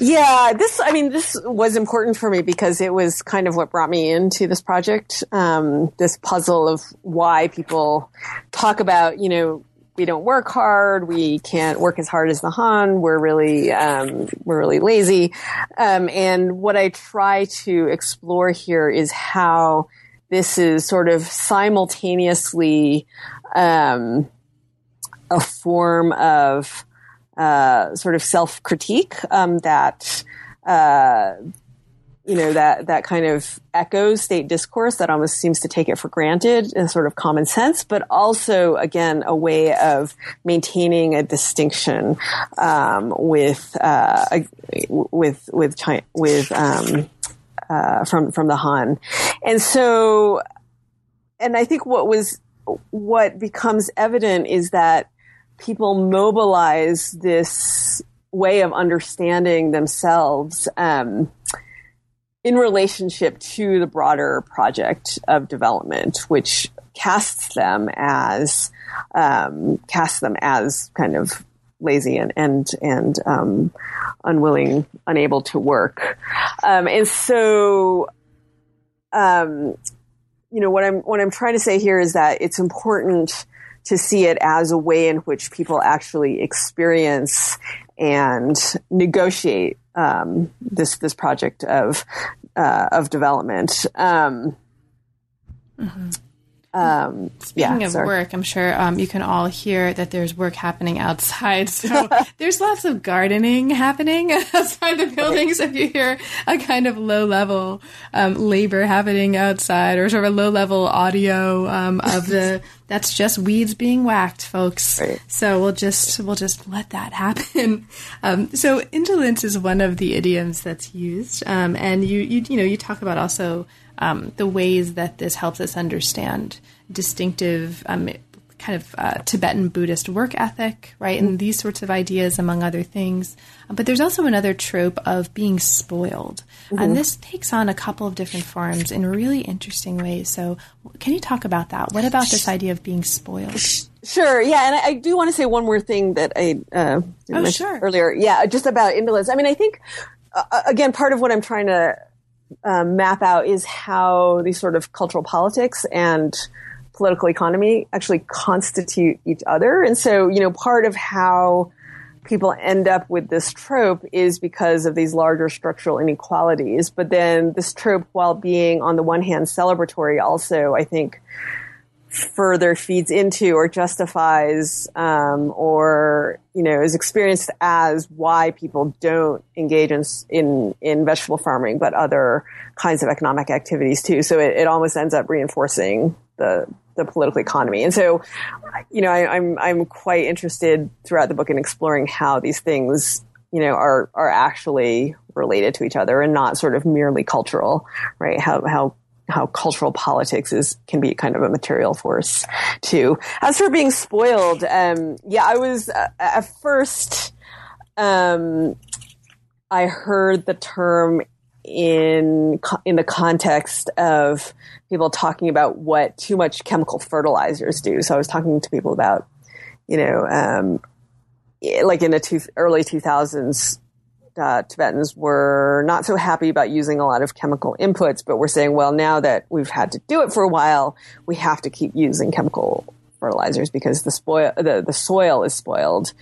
Yeah, this, I mean, this was important for me because it was kind of what brought me into this project. Um, this puzzle of why people talk about, you know, we don't work hard. We can't work as hard as the Han. We're really, um, we're really lazy. Um, and what I try to explore here is how this is sort of simultaneously, um, a form of, uh, sort of self critique um, that uh, you know that that kind of echoes state discourse that almost seems to take it for granted and sort of common sense, but also again a way of maintaining a distinction um, with uh, with with China, with um, uh, from from the Han, and so and I think what was what becomes evident is that people mobilize this way of understanding themselves um, in relationship to the broader project of development, which casts them as um, casts them as kind of lazy and and and um, unwilling, unable to work, um, and so. Um, you know what I'm what I'm trying to say here is that it's important to see it as a way in which people actually experience and negotiate um, this this project of uh, of development. Um, mm-hmm. Um, Speaking yeah, of sorry. work, I'm sure um, you can all hear that there's work happening outside. So there's lots of gardening happening outside the buildings. If you hear a kind of low level um, labor happening outside, or sort of a low level audio um, of the that's just weeds being whacked, folks. Right. So we'll just we'll just let that happen. Um, so indolence is one of the idioms that's used, um, and you, you you know you talk about also um, the ways that this helps us understand distinctive um, kind of uh, Tibetan Buddhist work ethic, right? And these sorts of ideas, among other things. But there's also another trope of being spoiled. Mm-hmm. And this takes on a couple of different forms in really interesting ways. So, can you talk about that? What about this idea of being spoiled? Sure. Yeah. And I, I do want to say one more thing that I uh, oh, sure. earlier. Yeah. Just about indolence. I mean, I think, uh, again, part of what I'm trying to um, map out is how these sort of cultural politics and political economy actually constitute each other. And so, you know, part of how people end up with this trope is because of these larger structural inequalities. But then this trope, while being on the one hand celebratory, also, I think, further feeds into or justifies um, or you know is experienced as why people don't engage in in, in vegetable farming but other kinds of economic activities too. So it, it almost ends up reinforcing the the political economy. And so you know I, I'm I'm quite interested throughout the book in exploring how these things you know are are actually related to each other and not sort of merely cultural right? How how how cultural politics is can be kind of a material force too. As for being spoiled, um, yeah, I was uh, at first. Um, I heard the term in in the context of people talking about what too much chemical fertilizers do. So I was talking to people about, you know, um, like in the two, early 2000s, uh, Tibetans were not so happy about using a lot of chemical inputs, but we're saying, well, now that we've had to do it for a while, we have to keep using chemical fertilizers because the spoil the, the soil is spoiled.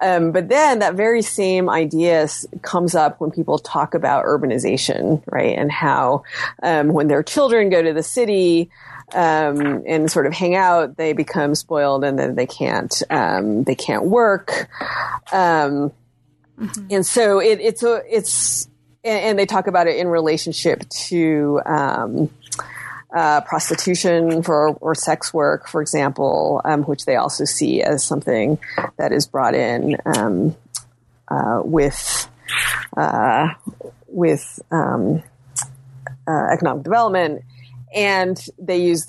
Um, but then that very same idea comes up when people talk about urbanization, right? And how um, when their children go to the city, um, and sort of hang out, they become spoiled, and then they can't um, they can't work. Um, mm-hmm. And so it, it's a it's and, they talk about it in relationship to. Um, uh, prostitution for or sex work, for example, um, which they also see as something that is brought in um, uh, with uh, with um, uh, economic development, and they use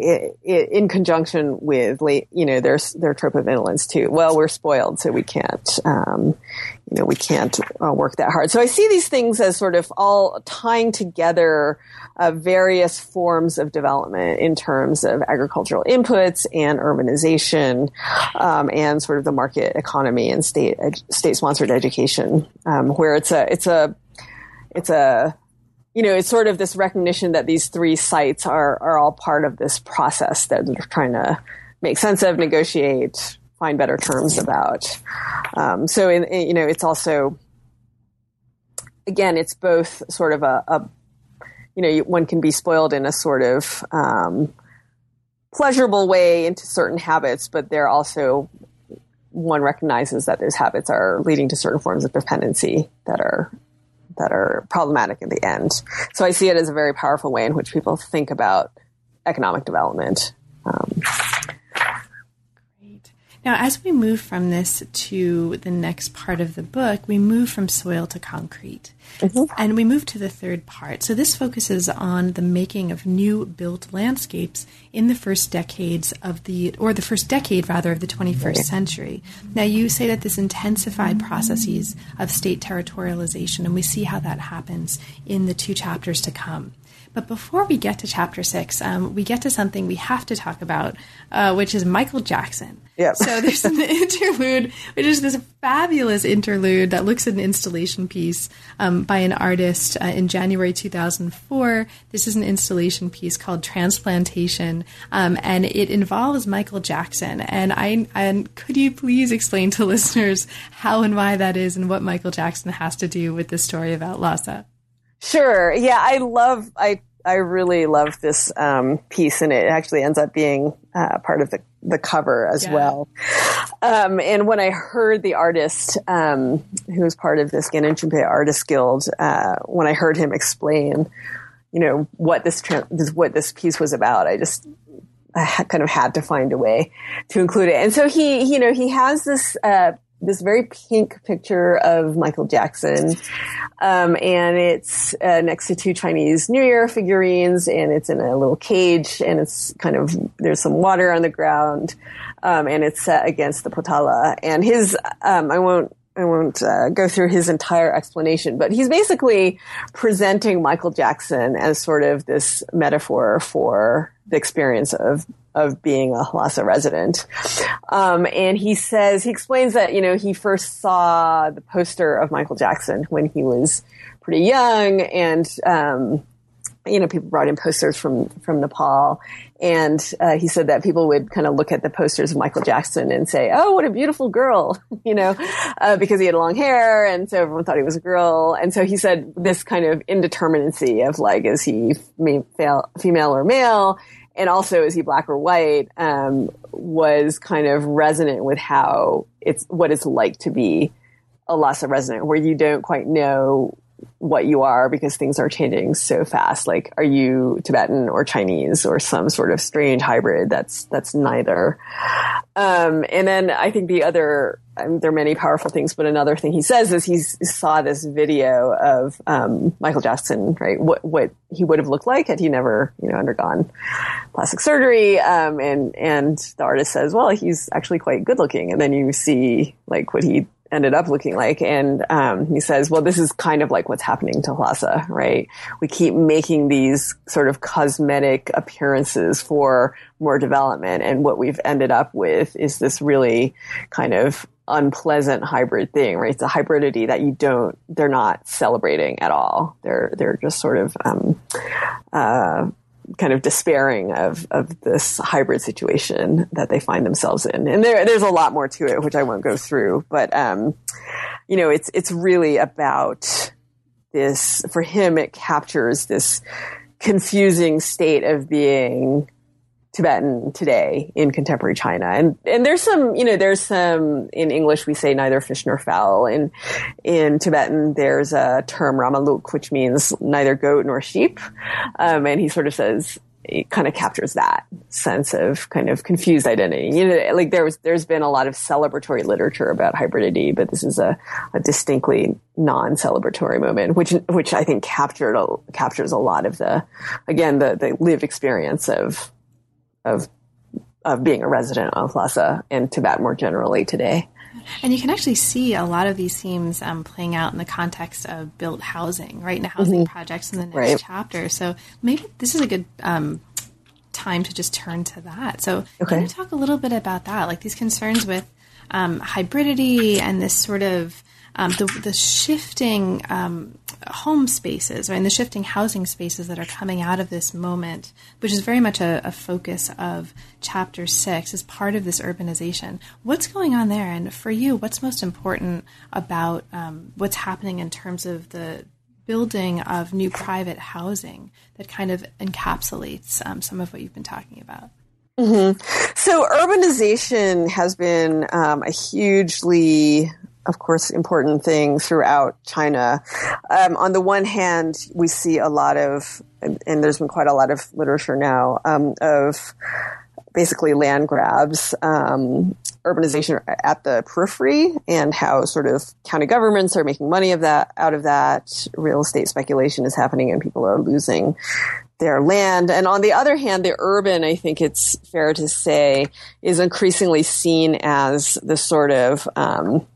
them in conjunction with, you know, their their trope of indolence too. Well, we're spoiled, so we can't, um, you know, we can't uh, work that hard. So I see these things as sort of all tying together uh, various forms of development in terms of agricultural inputs and urbanization, um, and sort of the market economy and state state sponsored education, um, where it's a it's a it's a you know, it's sort of this recognition that these three sites are are all part of this process that they're trying to make sense of, negotiate, find better terms about. Um, so, in, in, you know, it's also again, it's both sort of a, a you know, one can be spoiled in a sort of um, pleasurable way into certain habits, but they're also one recognizes that those habits are leading to certain forms of dependency that are that are problematic in the end. So I see it as a very powerful way in which people think about economic development. Um. Now, as we move from this to the next part of the book, we move from soil to concrete. Mm-hmm. And we move to the third part. So this focuses on the making of new built landscapes in the first decades of the, or the first decade rather, of the 21st century. Now, you say that this intensified processes of state territorialization, and we see how that happens in the two chapters to come. But before we get to chapter six, um, we get to something we have to talk about, uh, which is Michael Jackson. Yep. So there's an interlude, which is this fabulous interlude that looks at an installation piece um, by an artist uh, in January 2004. This is an installation piece called Transplantation, um, and it involves Michael Jackson. And I and could you please explain to listeners how and why that is, and what Michael Jackson has to do with the story about Lhasa? Sure. Yeah, I love. I I really love this um, piece, and it actually ends up being uh, part of the the cover as yeah. well. Um, and when I heard the artist um, who was part of this Gendun Choephel Artist Guild, uh, when I heard him explain, you know, what this, tra- what this piece was about, I just I kind of had to find a way to include it. And so he, you know, he has this uh, this very pink picture of Michael Jackson. Um, and it's uh, next to two Chinese New Year figurines, and it's in a little cage, and it's kind of there's some water on the ground, um, and it's set against the potala. And his, um, I won't. I won't uh, go through his entire explanation, but he's basically presenting Michael Jackson as sort of this metaphor for the experience of of being a Lhasa resident. Um, and he says, he explains that, you know, he first saw the poster of Michael Jackson when he was pretty young and, um, you know, people brought in posters from, from Nepal. And, uh, he said that people would kind of look at the posters of Michael Jackson and say, Oh, what a beautiful girl, you know, uh, because he had long hair. And so everyone thought he was a girl. And so he said this kind of indeterminacy of like, is he female or male? and also is he black or white um, was kind of resonant with how it's what it's like to be a Lhasa resident, where you don't quite know what you are because things are changing so fast. Like, are you Tibetan or Chinese or some sort of strange hybrid? That's that's neither. Um, and then I think the other there are many powerful things, but another thing he says is he saw this video of um, Michael Jackson, right? What what he would have looked like had he never, you know, undergone plastic surgery. Um, and and the artist says, well, he's actually quite good looking. And then you see like what he ended up looking like. And um, he says, well, this is kind of like what's happening to Lhasa, right? We keep making these sort of cosmetic appearances for more development. And what we've ended up with is this really kind of unpleasant hybrid thing, right? It's a hybridity that you don't, they're not celebrating at all. They're, they're just sort of, um, uh, kind of despairing of, of this hybrid situation that they find themselves in. And there, there's a lot more to it, which I won't go through, but, um, you know, it's, it's really about this, for him, it captures this confusing state of being Tibetan today in contemporary China. And and there's some, you know, there's some in English we say neither fish nor fowl. In in Tibetan there's a term ramaluk, which means neither goat nor sheep. Um, and he sort of says it kind of captures that sense of kind of confused identity. You know, like there was, there's been a lot of celebratory literature about hybridity, but this is a, a distinctly non-celebratory moment, which, which I think captured, a, captures a lot of the, again, the, the lived experience of, of, of being a resident of Lhasa and Tibet more generally today. And you can actually see a lot of these themes um, playing out in the context of built housing, right? And housing mm-hmm. projects in the next right. chapter. So maybe this is a good um, time to just turn to that. So okay. can you talk a little bit about that, like these concerns with um, hybridity and this sort of um, the, the shifting um, home spaces, right, and the shifting housing spaces that are coming out of this moment, which is very much a, a, focus of chapter six, is part of this urbanization. What's going on there? And for you, what's most important about um, what's happening in terms of the building of new private housing that kind of encapsulates um, some of what you've been talking about? Mm-hmm. So urbanization has been um, a hugely of course, important thing throughout China. Um, on the one hand, we see a lot of, and, and there's been quite a lot of literature now um, of basically land grabs, um, urbanization at the periphery, and how sort of county governments are making money of that out of that. Real estate speculation is happening, and people are losing their land. And on the other hand, the urban, I think it's fair to say, is increasingly seen as the sort of um,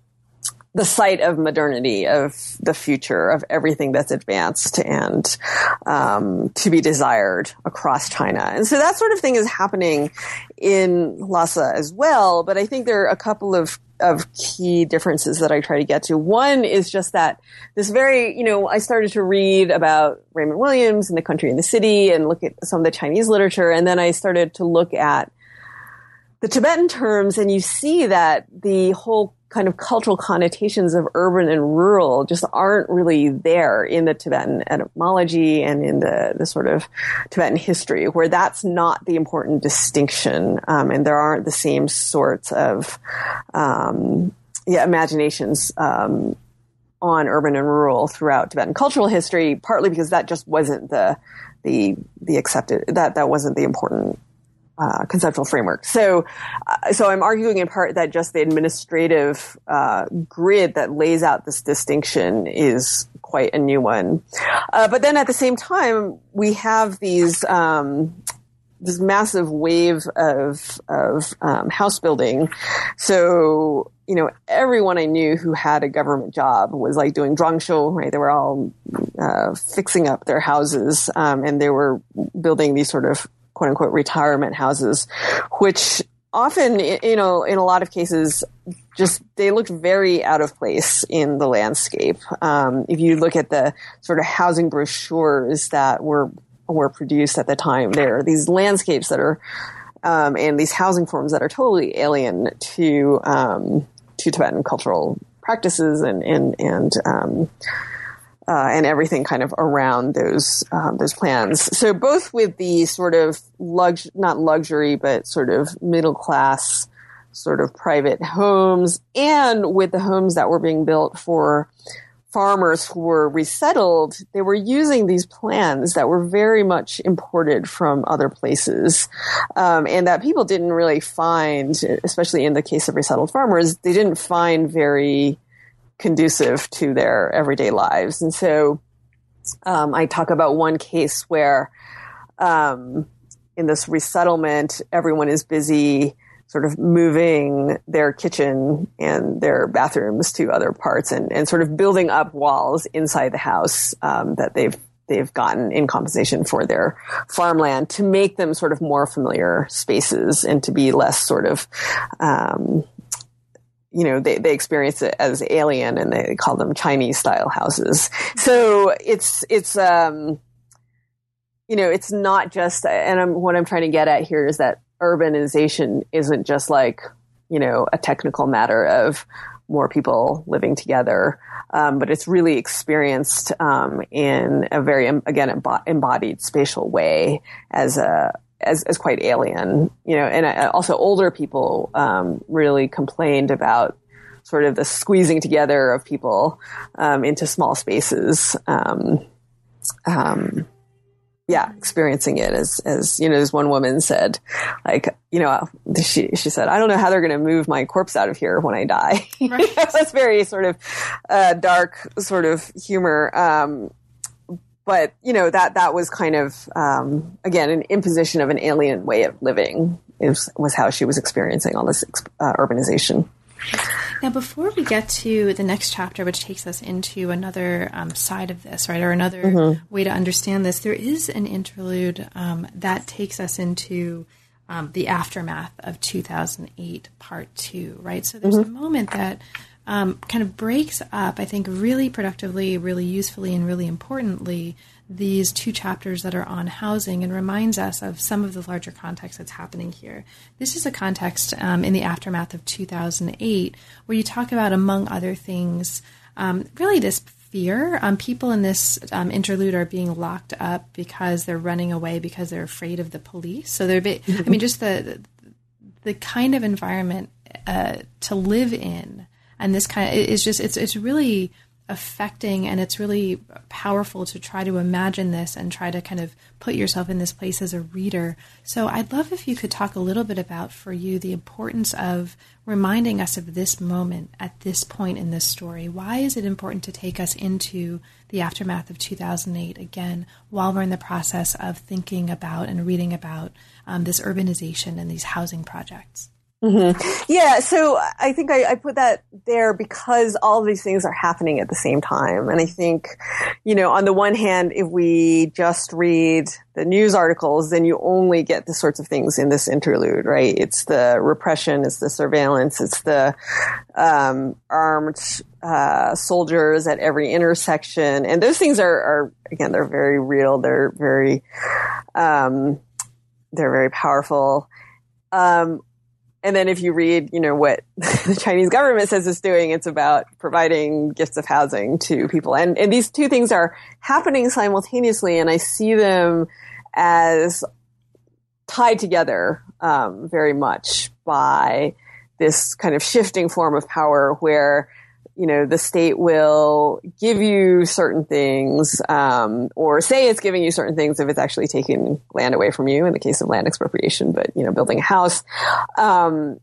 the site of modernity, of the future, of everything that's advanced and um, to be desired across China. And so that sort of thing is happening in Lhasa as well. But I think there are a couple of of key differences that I try to get to. One is just that this very, you know, I started to read about Raymond Williams and the country and the city and look at some of the Chinese literature. And then I started to look at the Tibetan terms and you see that the whole kind of cultural connotations of urban and rural just aren't really there in the Tibetan etymology and in the, the sort of Tibetan history, where that's not the important distinction. Um, and there aren't the same sorts of, um, yeah, imaginations, um, on urban and rural throughout Tibetan cultural history, partly because that just wasn't the, the, the accepted, that, that wasn't the important uh, conceptual framework. So, uh, so I'm arguing in part that just the administrative uh, grid that lays out this distinction is quite a new one. Uh, but then at the same time, we have these. Um, this massive wave of of um, house building, so you know everyone I knew who had a government job was like doing zhuangxiu, right? They were all uh, fixing up their houses, um, and they were building these sort of quote unquote retirement houses, which often, you know, in a lot of cases, just they looked very out of place in the landscape. Um, if you look at the sort of housing brochures that were were produced at the time, there are these landscapes that are um, and these housing forms that are totally alien to um, to Tibetan cultural practices and and and um, uh, and everything kind of around those um, those plans. So both with the sort of lux not luxury but sort of middle class sort of private homes, and with the homes that were being built for farmers who were resettled, they were using these plans that were very much imported from other places, um, and that people didn't really find, especially in the case of resettled farmers, they didn't find very conducive to their everyday lives. And so um, I talk about one case where um, in this resettlement, everyone is busy sort of moving their kitchen and their bathrooms to other parts and, and sort of building up walls inside the house um, that they've they've gotten in compensation for their farmland to make them sort of more familiar spaces and to be less sort of um, you know, they, they experience it as alien and they call them Chinese style houses. So it's, it's, um, you know, it's not just, and I'm, what I'm trying to get at here is that urbanization isn't just like, you know, a technical matter of more people living together. Um, but it's really experienced um, in a very, again, embodied spatial way as a as, as quite alien, you know, and uh, also older people um, really complained about sort of the squeezing together of people um, into small spaces. Um, um, yeah, experiencing it as, as, you know, as one woman said, like, you know, she, she said, I don't know how they're going to move my corpse out of here when I die. Right. That's very sort of, uh, dark sort of humor. Um, but you know that that was kind of um, again an imposition of an alien way of living is, was how she was experiencing all this uh, urbanization. Now, before we get to the next chapter, which takes us into another um, side of this, right, or another mm-hmm. way to understand this, there is an interlude um, that takes us into um, the aftermath of 2008, part two, right? So there's mm-hmm. a moment that um, kind of breaks up, I think, really productively, really usefully, and really importantly, these two chapters that are on housing and reminds us of some of the larger context that's happening here. This is a context um, in the aftermath of 2008 where you talk about, among other things, um, really this fear. Um, people in this um, interlude are being locked up because they're running away because they're afraid of the police. So they're, be- I mean, just the the kind of environment uh, to live in and this kind of is just it's it's really affecting and it's really powerful to try to imagine this and try to kind of put yourself in this place as a reader. So I'd love if you could talk a little bit about for you the importance of reminding us of this moment at this point in this story. Why is it important to take us into the aftermath of 2008 again while we're in the process of thinking about and reading about um, this urbanization and these housing projects? Mm-hmm. Yeah, so I think I, I, put that there because all these things are happening at the same time. And I think, you know, on the one hand, if we just read the news articles, then you only get the sorts of things in this interlude, right? It's the repression, it's the surveillance, it's the um, armed uh, soldiers at every intersection. And those things are, are, again, they're very real. They're very, um, they're very powerful. Um, and then if you read, you know, what the Chinese government says it's doing, it's about providing gifts of housing to people. And, and these two things are happening simultaneously. And I see them as tied together, um, very much by this kind of shifting form of power where you know, the state will give you certain things, um, or say it's giving you certain things if it's actually taking land away from you in the case of land expropriation, but, you know, building a house. Um,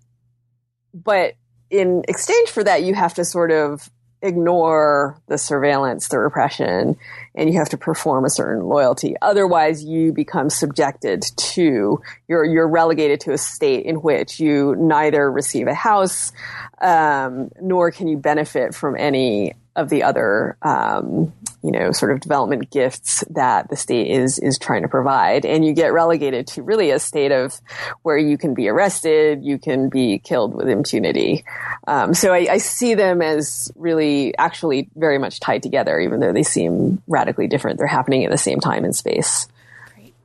but in exchange for that, you have to sort of ignore the surveillance, the repression, and you have to perform a certain loyalty. Otherwise, you become subjected to, you're, you're relegated to a state in which you neither receive a house, um, nor can you benefit from any of the other, um, you know, sort of development gifts that the state is is trying to provide, and you get relegated to really a state of where you can be arrested, you can be killed with impunity. Um, so I, I, see them as really, actually, very much tied together, even though they seem radically different. They're happening at the same time in space.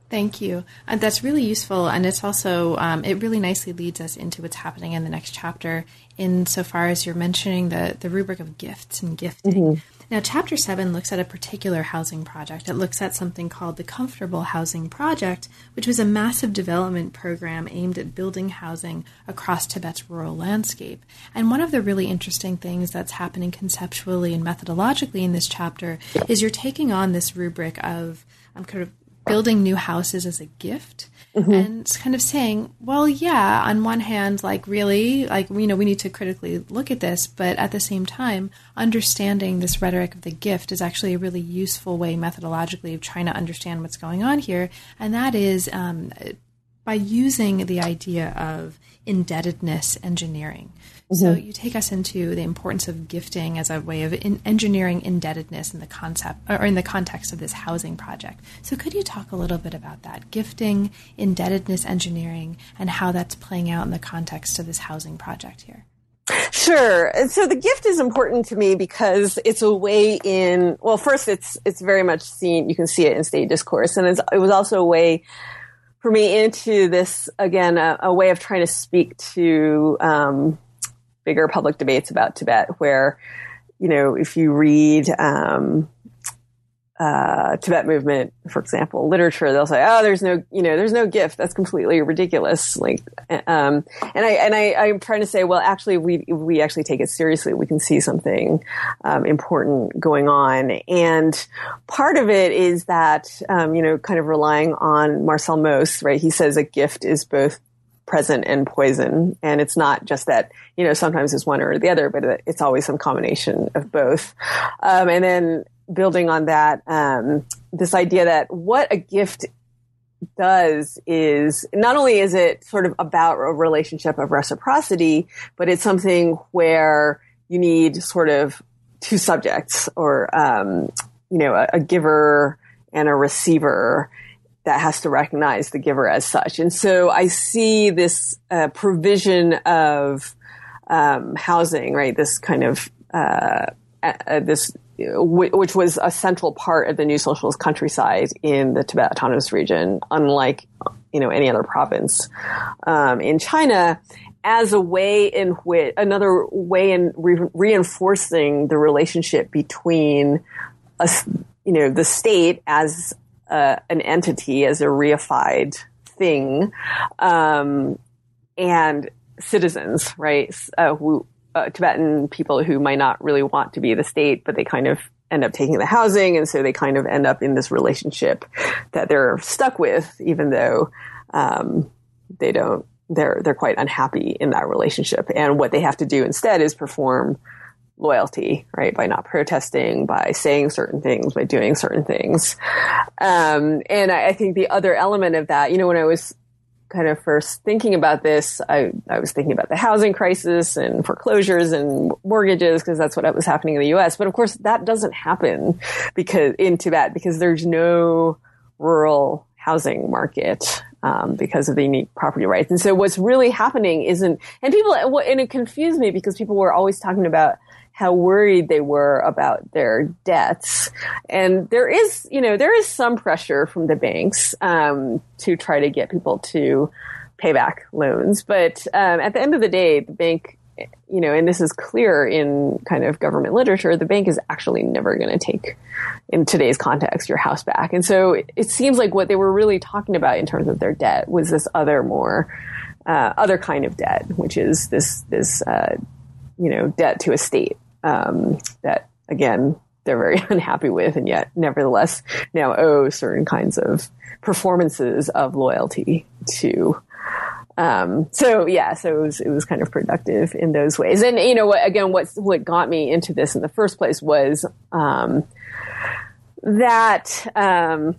Thank you. And that's really useful. And it's also, um, it really nicely leads us into what's happening in the next chapter, insofar as you're mentioning the, the rubric of gifts and gifting. Mm-hmm. Now, chapter seven looks at a particular housing project. It looks at something called the Comfortable Housing Project, which was a massive development program aimed at building housing across Tibet's rural landscape. And one of the really interesting things that's happening conceptually and methodologically in this chapter is you're taking on this rubric of um, kind of building new houses as a gift mm-hmm. and kind of saying, well, yeah, on one hand, like really, like, you know, we need to critically look at this, but at the same time, understanding this rhetoric of the gift is actually a really useful way methodologically of trying to understand what's going on here. And that is um, by using the idea of indebtedness engineering. Mm-hmm. So you take us into the importance of gifting as a way of in engineering indebtedness in the concept or in the context of this housing project. So could you talk a little bit about that gifting, indebtedness engineering, and how that's playing out in the context of this housing project here? Sure. So the gift is important to me because it's a way in, well, first it's, it's very much seen, you can see it in state discourse. And it was also a way for me into this, again, a, a way of trying to speak to, um, bigger public debates about Tibet where, you know, if you read, um, uh, Tibet movement, for example, literature, they'll say, "Oh, there's no, you know, there's no gift. That's completely ridiculous." Like, um, and I and I, I'm trying to say, well, actually, we we actually take it seriously. We can see something um, important going on, and part of it is that um, you know, kind of relying on Marcel Mauss, right? He says a gift is both present and poison. And it's not just that, you know, sometimes it's one or the other, but it's always some combination of both. Um, and then building on that, um, this idea that what a gift does is not only is it sort of about a relationship of reciprocity, but it's something where you need sort of two subjects or, um, you know, a, a giver and a receiver that has to recognize the giver as such. And so I see this uh, provision of um, housing, right? This kind of uh, uh, this which was a central part of the new socialist countryside in the Tibet Autonomous Region, unlike you know any other province um, in China, as a way in which another way in re- reinforcing the relationship between us, you know, the state as uh, an entity, as a reified thing, um, and citizens, right? Uh, who uh, Tibetan people who might not really want to be the state, but they kind of end up taking the housing, and so they kind of end up in this relationship that they're stuck with, even though um, they don't. They're they're quite unhappy in that relationship, and what they have to do instead is perform loyalty, right? By not protesting, by saying certain things, by doing certain things. Um, and I, I, think the other element of that, you know, when I was kind of first thinking about this, I, I was thinking about the housing crisis and foreclosures and mortgages because that's what was happening in the U.S. But of course, that doesn't happen because in Tibet because there's no rural housing market um, because of the unique property rights. And so what's really happening isn't, and people, and it confused me because people were always talking about how worried they were about their debts. And there is, you know, there is some pressure from the banks um, to try to get people to pay back loans. But um, at the end of the day, the bank, you know, and this is clear in kind of government literature, the bank is actually never going to take, in today's context, your house back. And so it, it, seems like what they were really talking about in terms of their debt was this other more, uh, other kind of debt, which is this, this, uh, you know, debt to a state um, that again they're very unhappy with, and yet nevertheless now owe certain kinds of performances of loyalty to. Um, so yeah, so it was, it was kind of productive in those ways. And you know again, what, what got me into this in the first place was, um, that, um,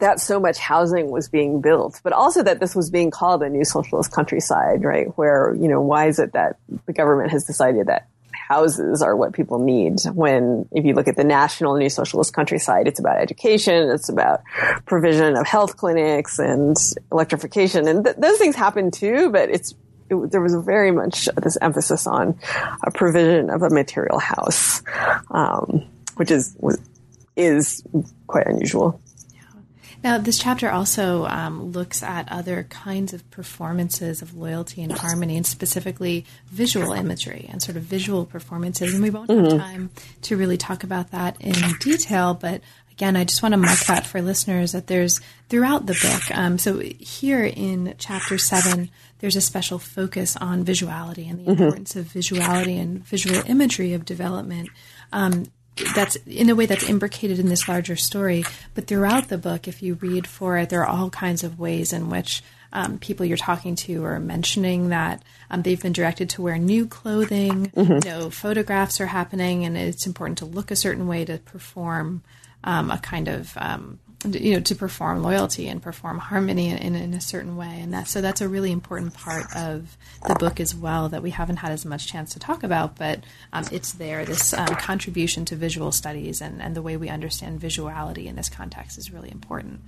that so much housing was being built, but also that this was being called a new socialist countryside, right? Where, you know, why is it that the government has decided that houses are what people need. When, if you look at the national new socialist countryside, it's about education, it's about provision of health clinics and electrification. And th- those things happen too, but it's, it, there was very much this emphasis on a provision of a material house, um, which is, is quite unusual. Now, this chapter also um, looks at other kinds of performances of loyalty and harmony, and specifically visual imagery and sort of visual performances. And we won't mm-hmm. have time to really talk about that in detail, but again, I just want to mark that for listeners that there's throughout the book. Um, so here in chapter seven, there's a special focus on visuality and the mm-hmm. importance of visuality and visual imagery of development. Um, that's in a way that's imbricated in this larger story. But throughout the book, if you read for it, there are all kinds of ways in which um, people you're talking to are mentioning that um, they've been directed to wear new clothing. Mm-hmm. Know, photographs are happening, and it's important to look a certain way to perform um, a kind of um, you know to perform loyalty and perform harmony in, in, in, a certain way. And that so that's a really important part of the book as well that we haven't had as much chance to talk about but um, it's there. This um, contribution to visual studies and, and the way we understand visuality in this context is really important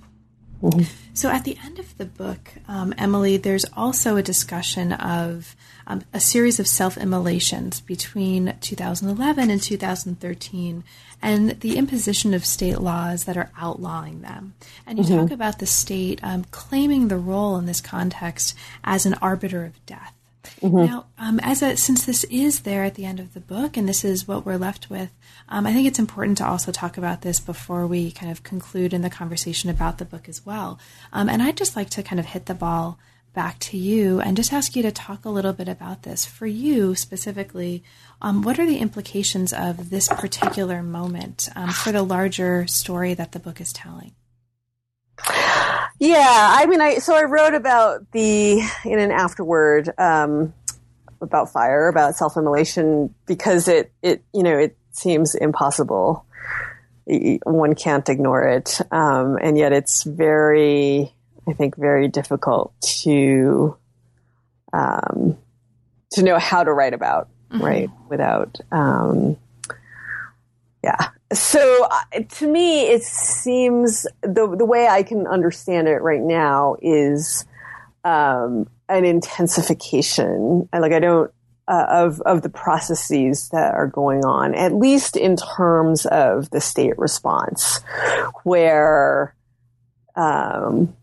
mm-hmm. so at the end of the book um, emily there's also a discussion of um, a series of self-immolations between 2011 and 2013 and the imposition of state laws that are outlawing them. And you mm-hmm. talk about the state um, claiming the role in this context as an arbiter of death. Mm-hmm. Now, um, as a, since this is there at the end of the book, and this is what we're left with, um, I think it's important to also talk about this before we kind of conclude in the conversation about the book as well. Um, and I'd just like to kind of hit the ball back to you and just ask you to talk a little bit about this. For you specifically, um, what are the implications of this particular moment um, for the larger story that the book is telling? Yeah, I mean, I so I wrote about the in an afterword um, about fire, about self-immolation, because it it you know it seems impossible. One can't ignore it, um, and yet it's very, I think, very difficult to um, to know how to write about, mm-hmm. right? Without, um, yeah, so uh, to me, it seems the the way I can understand it right now is um, an intensification. like I don't uh, of of the processes that are going on, at least in terms of the state response, where um,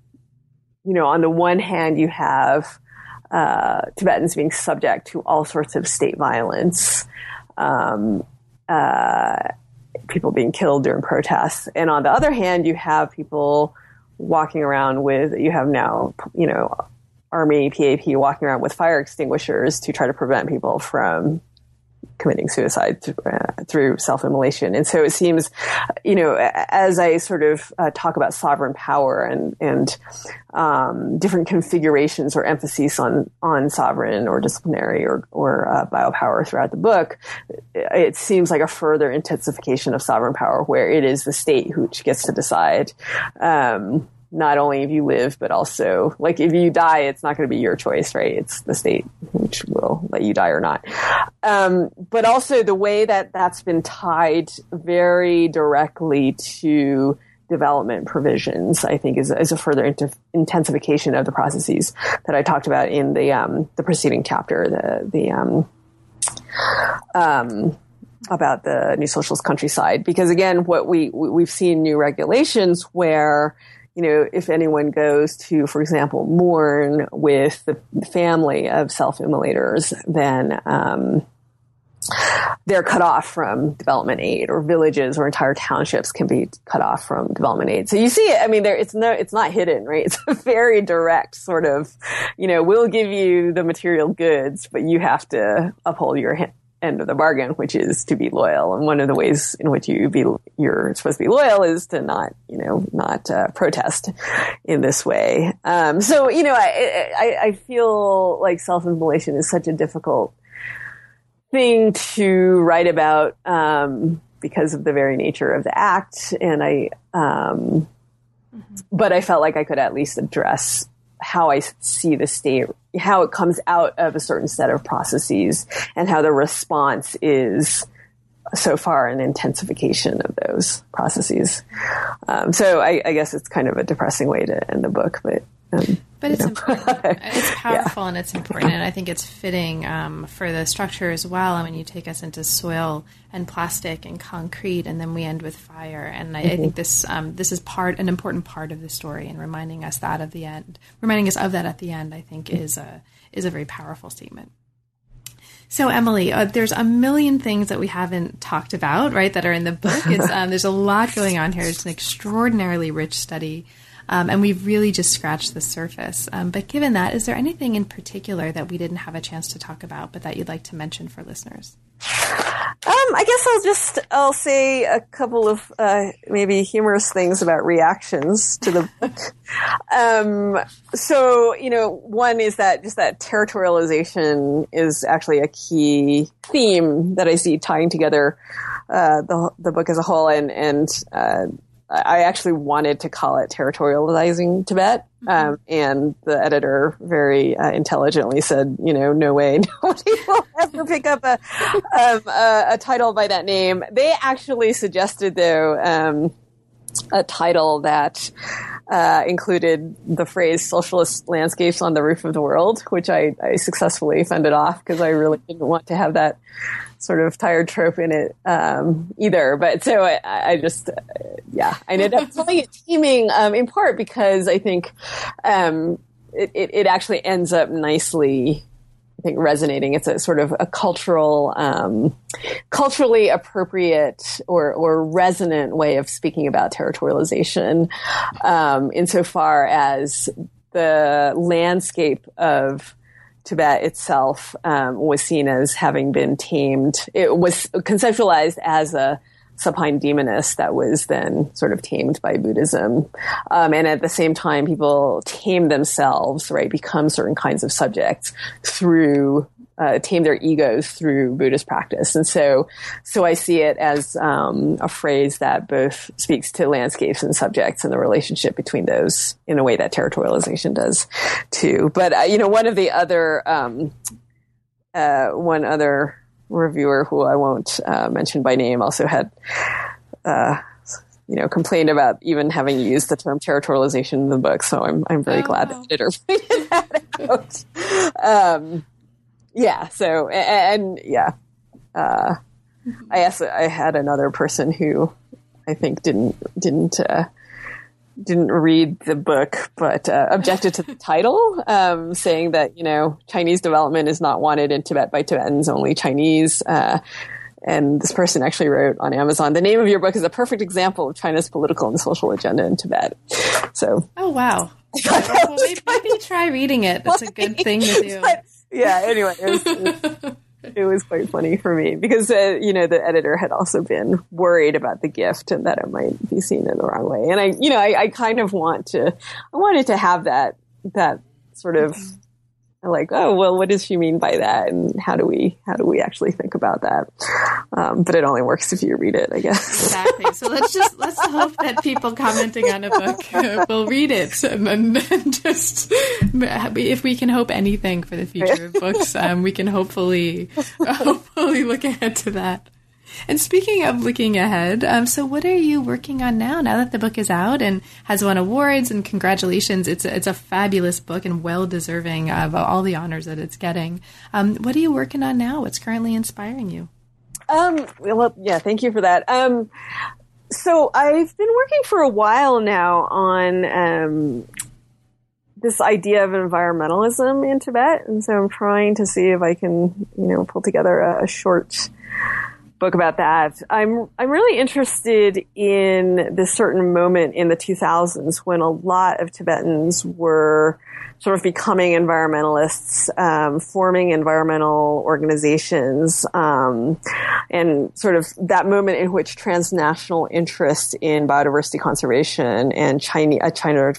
you know, on the one hand, you have uh, Tibetans being subject to all sorts of state violence. Um, uh, people being killed during protests. And on the other hand, you have people walking around with, you have now, you know, Army PAP walking around with fire extinguishers to try to prevent people from committing suicide th- uh, through self-immolation. And so it seems, you know, as I sort of uh, talk about sovereign power and and um, different configurations or emphases on on sovereign or disciplinary or or uh, biopower throughout the book, it seems like a further intensification of sovereign power, where it is the state who gets to decide. Um, not only if you live, but also like if you die, it's not going to be your choice, right? It's the state which will let you die or not. Um, but also the way that that's been tied very directly to development provisions, I think, is, is a further inter- intensification of the processes that I talked about in the um, the preceding chapter. The the um, um, about the new socialist countryside, because again, what we we've seen new regulations where you know, if anyone goes to, for example, mourn with the family of self-immolators, then um, they're cut off from development aid, or villages or entire townships can be cut off from development aid. So you see it. I mean, there it's no, it's not hidden, right? It's a very direct sort of, you know, we'll give you the material goods, but you have to uphold your end of the bargain, which is to be loyal. And one of the ways in which you be you're supposed to be loyal is to not, you know, not uh, protest in this way. Um, so you know, I, I, I feel like self-immolation is such a difficult thing to write about um, because of the very nature of the act, and I. Um, mm-hmm. But I felt like I could at least address how I see the state, how it comes out of a certain set of processes and how the response is so far an intensification of those processes. Um, so I, I, guess it's kind of a depressing way to end the book, but um, but it's important. it's powerful yeah. and it's important, and I think it's fitting um, for the structure as well. I mean, you take us into soil and plastic and concrete, and then we end with fire. And I, mm-hmm. I think this um, this is part an important part of the story, and reminding us that of the end, reminding us of that at the end, I think is a is a very powerful statement. So, Emily, uh, there's a million things that we haven't talked about, right, that are in the book. Um, there's a lot going on here. It's an extraordinarily rich study. Um, and we've really just scratched the surface. Um, but given that, is there anything in particular that we didn't have a chance to talk about, but that you'd like to mention for listeners? Um, I guess I'll just I'll say a couple of uh, maybe humorous things about reactions to the book. um, so you know, one is that just that territorialization is actually a key theme that I see tying together uh, the the book as a whole, and and uh, I actually wanted to call it territorializing Tibet. Mm-hmm. Um, and the editor very uh, intelligently said, you know, no way, nobody will ever pick up a, um, a, a, title by that name. They actually suggested, though, um, a title that uh, included the phrase socialist landscapes on the roof of the world, which I, I successfully fended off because I really didn't want to have that sort of tired trope in it um, either. But so I, I just, uh, yeah, I ended up calling it Taming um, in part because I think um, it, it, it, actually ends up nicely think resonating. It's a sort of a cultural, um, culturally appropriate or, or resonant way of speaking about territorialization, um, insofar as the landscape of Tibet itself um, was seen as having been tamed. It was conceptualized as a supine demoness that was then sort of tamed by Buddhism. Um, and at the same time, people tame themselves, right, become certain kinds of subjects through uh, tame their egos through Buddhist practice. And so, so I see it as um, a phrase that both speaks to landscapes and subjects and the relationship between those in a way that territorialization does too. But, uh, you know, one of the other, um, uh, one other reviewer who I won't uh, mention by name also had, uh, you know, complained about even having used the term territorialization in the book. So I'm I'm very oh, glad the editor pointed that out. Um, yeah. So and, and yeah, uh, I also I had another person who I think didn't didn't uh, didn't read the book, but uh, objected to the title, um, saying that you know Chinese development is not wanted in Tibet by Tibetans, only Chinese. Uh, and this person actually wrote on Amazon, the name of your book is a perfect example of China's political and social agenda in Tibet. So, oh wow, well, maybe, maybe, try reading it. That's a good thing to do. But, yeah. Anyway, it was, it was, it was quite funny for me because uh, you know the editor had also been worried about the gift and that it might be seen in the wrong way. And I, you know, I, I kind of want to, I wanted to have that that sort of like, oh, well, what does she mean by that? And how do we, how do we actually think about that? Um, but it only works if you read it, I guess. Exactly. So let's just, let's hope that people commenting on a book will read it and then just, if we can hope anything for the future of books, um, we can hopefully, hopefully look ahead to that. And speaking of looking ahead, um, so what are you working on now? Now that the book is out and has won awards, and congratulations, it's a, it's a fabulous book and well deserving of all the honors that it's getting. Um, what are you working on now? What's currently inspiring you? Um, well, yeah, thank you for that. Um, so I've been working for a while now on um, this idea of environmentalism in Tibet, and so I'm trying to see if I can, you know, pull together a, a short book about that. I'm I'm really interested in this certain moment in the 2000s when a lot of Tibetans were sort of becoming environmentalists, um, forming environmental organizations, um, and sort of that moment in which transnational interest in biodiversity conservation and Chinese, uh, China,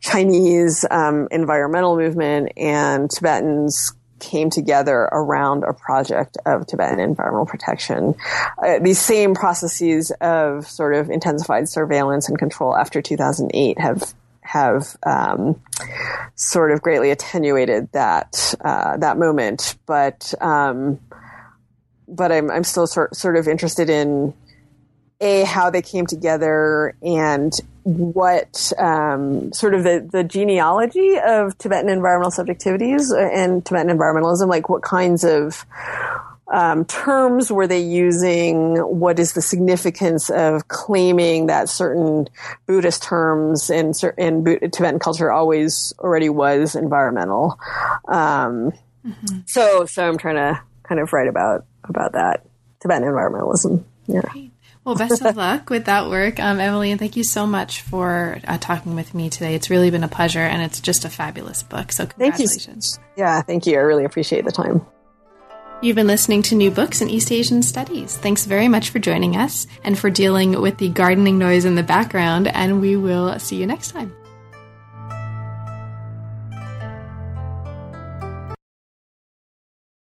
Chinese um, environmental movement and Tibetans came together around a project of Tibetan environmental protection. Uh, these same processes of sort of intensified surveillance and control after 2008 have have um, sort of greatly attenuated that uh, that moment, but um, but I'm I'm still sort sort of interested in a how they came together and what um, sort of the, the genealogy of Tibetan environmental subjectivities and Tibetan environmentalism, like what kinds of um, terms were they using? What is the significance of claiming that certain Buddhist terms in, in Tibetan culture always already was environmental? Um, mm-hmm. So, so I'm trying to kind of write about about that Tibetan environmentalism. Yeah. Great. Well, best of luck with that work, um, Emily, and thank you so much for uh, talking with me today. It's really been a pleasure, and it's just a fabulous book. So, congratulations. Thank you. Yeah, thank you. I really appreciate the time. You've been listening to New Books in East Asian Studies. Thanks very much for joining us and for dealing with the gardening noise in the background, and we will see you next time.